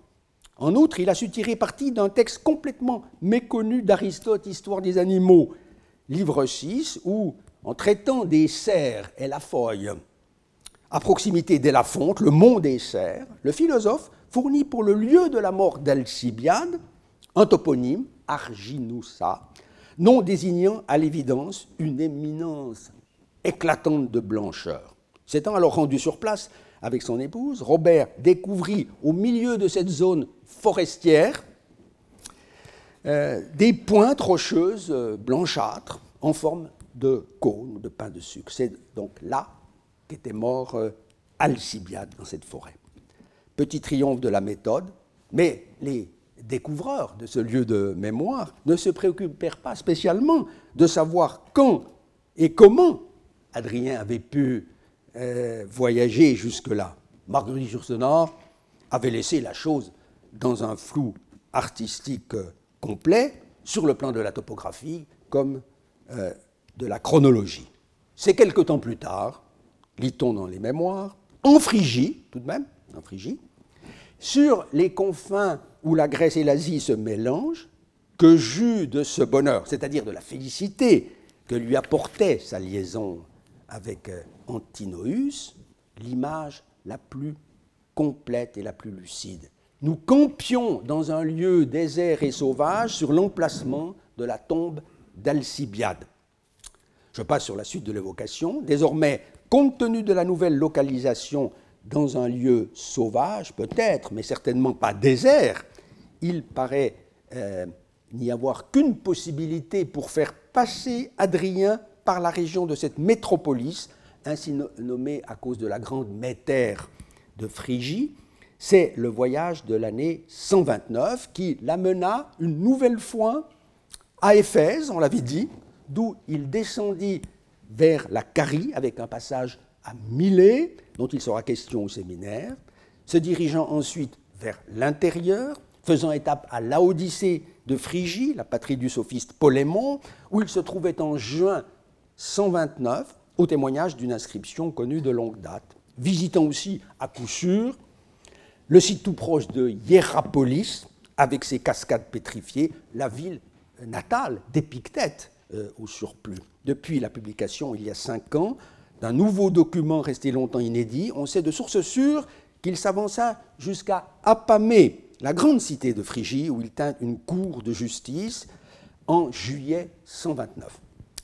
En outre, il a su tirer parti d'un texte complètement méconnu d'Aristote, Histoire des animaux, livre 6, où, en traitant des cerfs et la feuille, à proximité d'Elafonte, le mont des cerfs, le philosophe fournit pour le lieu de la mort d'Alcibiade un toponyme, Arginoussa, nom désignant à l'évidence une éminence éclatante de blancheur. S'étant alors rendu sur place avec son épouse, Robert découvrit au milieu de cette zone forestière euh, des pointes rocheuses euh, blanchâtres en forme de cône, de pain de sucre. C'est donc là qu'était mort euh, Alcibiade dans cette forêt. Petit triomphe de la méthode, mais les découvreurs de ce lieu de mémoire ne se préoccupèrent pas spécialement de savoir quand et comment Adrien avait pu voyager jusque-là. Marguerite Yourcenar avait laissé la chose dans un flou artistique complet sur le plan de la topographie comme euh, de la chronologie. C'est quelque temps plus tard, lit-on dans les mémoires, en Phrygie, tout de même, en Phrygie, sur les confins où la Grèce et l'Asie se mélangent, que j'eus de ce bonheur, c'est-à-dire de la félicité que lui apportait sa liaison avec euh, Antinoüs, l'image la plus complète et la plus lucide nous campions dans un lieu désert et sauvage sur l'emplacement de la tombe d'Alcibiade. Je passe sur la suite de l'évocation. Désormais, compte tenu de la nouvelle localisation dans un lieu sauvage, peut-être, mais certainement pas désert, il paraît euh, n'y avoir qu'une possibilité pour faire passer Adrien par la région de cette métropolis, ainsi nommée à cause de la grande métère de Phrygie, c'est le voyage de l'année 129 qui l'amena une nouvelle fois à Éphèse, on l'avait dit, d'où il descendit vers la Carie avec un passage à Milet, dont il sera question au séminaire, se dirigeant ensuite vers l'intérieur, faisant étape à Laodicée de Phrygie, la patrie du sophiste Polémon, où il se trouvait en juin 129, au témoignage d'une inscription connue de longue date, visitant aussi à coup sûr le site tout proche de Hierapolis, avec ses cascades pétrifiées, la ville natale d'Épictète euh, au surplus. Depuis la publication, il y a cinq ans, d'un nouveau document resté longtemps inédit, on sait de sources sûres qu'il s'avança jusqu'à Apamée, la grande cité de Phrygie, où il tint une cour de justice en juillet 129.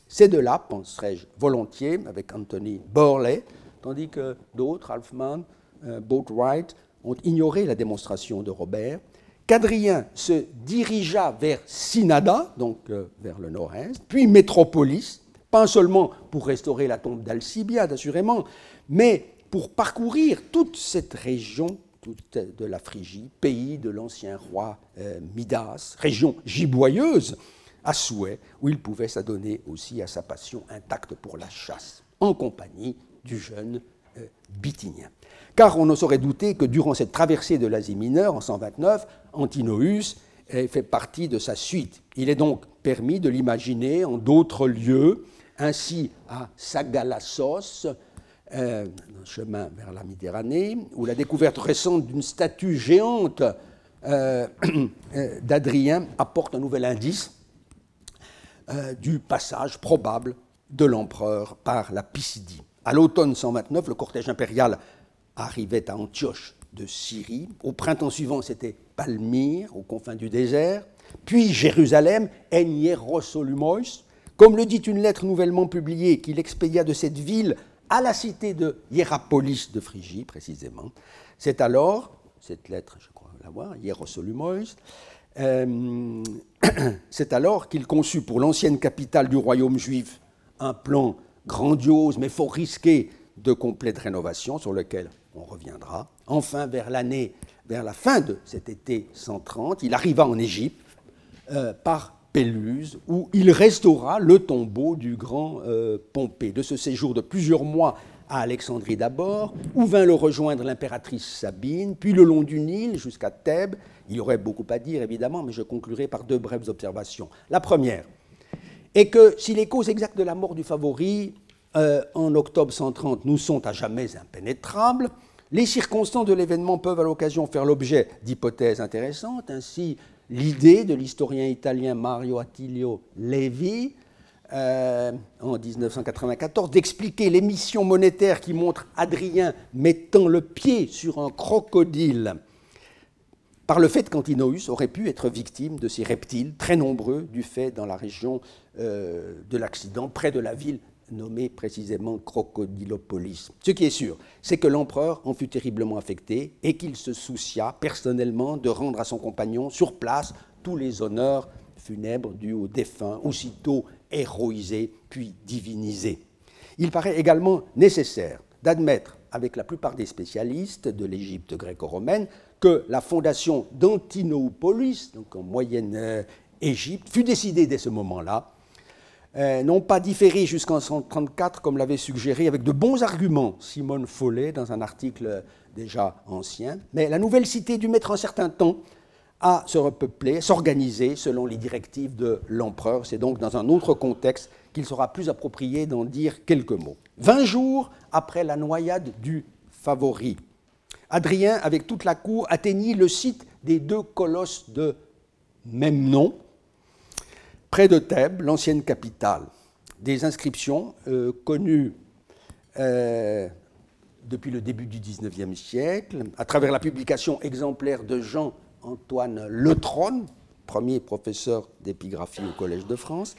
C'est de là, penserais-je volontiers, avec Anthony Borley, tandis que d'autres, Alfman, euh, Boatwright, ont ignoré la démonstration de Robert, qu'Adrien se dirigea vers Synada, donc euh, vers le nord-est, puis Métropolis, pas seulement pour restaurer la tombe d'Alcibiade, assurément, mais pour parcourir toute cette région toute de la Phrygie, pays de l'ancien roi euh, Midas, région giboyeuse à souhait, où il pouvait s'adonner aussi à sa passion intacte pour la chasse, en compagnie du jeune euh, car on ne saurait douter que durant cette traversée de l'Asie mineure en 129, Antinoüs fait partie de sa suite. Il est donc permis de l'imaginer en d'autres lieux, ainsi à Sagalassos, euh, un chemin vers la Méditerranée, où la découverte récente d'une statue géante euh, [clears throat] euh, d'Adrien apporte un nouvel indice du passage probable de l'empereur par la Pisidie. À l'automne 129, le cortège impérial arrivait à Antioche de Syrie. Au printemps suivant, c'était Palmyre, aux confins du désert. Puis Jérusalem, Hierosolymos. Comme le dit une lettre nouvellement publiée qu'il expédia de cette ville à la cité de Hierapolis de Phrygie, précisément. C'est alors cette lettre, je crois l'avoir, Hierosolumois. Euh, [clears throat] c'est alors qu'il conçut pour l'ancienne capitale du royaume juif un plan grandiose mais fort risqué de complète rénovation sur lequel on reviendra. Enfin, vers l'année, vers la fin de cet été 130, il arriva en Égypte euh, par Péluse, où il restaura le tombeau du grand euh, Pompée. De ce séjour de plusieurs mois à Alexandrie d'abord, où vint le rejoindre l'impératrice Sabine, puis le long du Nil jusqu'à Thèbes. Il y aurait beaucoup à dire, évidemment, mais je conclurai par deux brèves observations. La première est que si les causes exactes de la mort du favori euh, en octobre 130 nous sont à jamais impénétrables, les circonstances de l'événement peuvent à l'occasion faire l'objet d'hypothèses intéressantes. Ainsi, l'idée de l'historien italien Mario Attilio Levi euh, en 1994 d'expliquer l'émission monétaire qui montre Adrien mettant le pied sur un crocodile par le fait qu'Antinoüs aurait pu être victime de ces reptiles très nombreux du fait dans la région euh, de l'accident près de la ville nommée précisément Crocodilopolis. Ce qui est sûr, c'est que l'empereur en fut terriblement affecté et qu'il se soucia personnellement de rendre à son compagnon sur place tous les honneurs funèbres dus aux défunts, aussitôt héroïsés puis divinisés. Il paraît également nécessaire d'admettre, avec la plupart des spécialistes de l'Égypte gréco-romaine, que la fondation d'Antinopolis, donc en moyenne Égypte, fut décidée dès ce moment-là, euh, non pas différée jusqu'en 134 comme l'avait suggéré avec de bons arguments Simone Follet dans un article déjà ancien, mais la nouvelle cité dut mettre un certain temps à se repeupler, s'organiser selon les directives de l'empereur. C'est donc dans un autre contexte qu'il sera plus approprié d'en dire quelques mots. Vingt jours après la noyade du favori, Adrien, avec toute la cour, atteignit le site des deux colosses de même nom, près de Thèbes, l'ancienne capitale. Des inscriptions euh, connues euh, depuis le début du XIXe siècle, à travers la publication exemplaire de Jean Antoine Letronne, premier professeur d'épigraphie au Collège de France,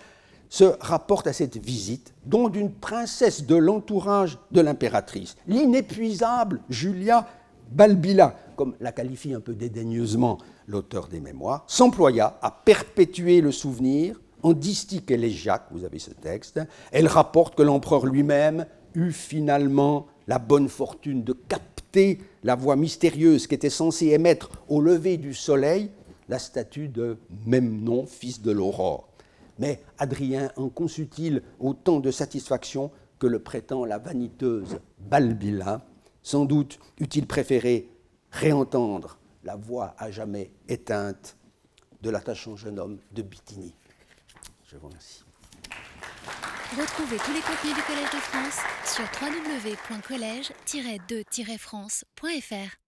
se rapporte à cette visite, dont d'une princesse de l'entourage de l'impératrice, l'inépuisable Julia Balbila, comme la qualifie un peu dédaigneusement l'auteur des mémoires, s'employa à perpétuer le souvenir en distique élégiaque, vous avez ce texte. Elle rapporte que l'empereur lui-même eut finalement la bonne fortune de capter la voix mystérieuse qui était censée émettre au lever du soleil la statue de même nom, fils de l'aurore. Mais Adrien en conçut-il autant de satisfaction que le prétend la vaniteuse Balbila Sans doute eût-il préféré réentendre la voix à jamais éteinte de l'attachant jeune homme de Bithynie. Je vous remercie. Retrouvez tous les contenus du Collège de France sur www.colège-2-france.fr.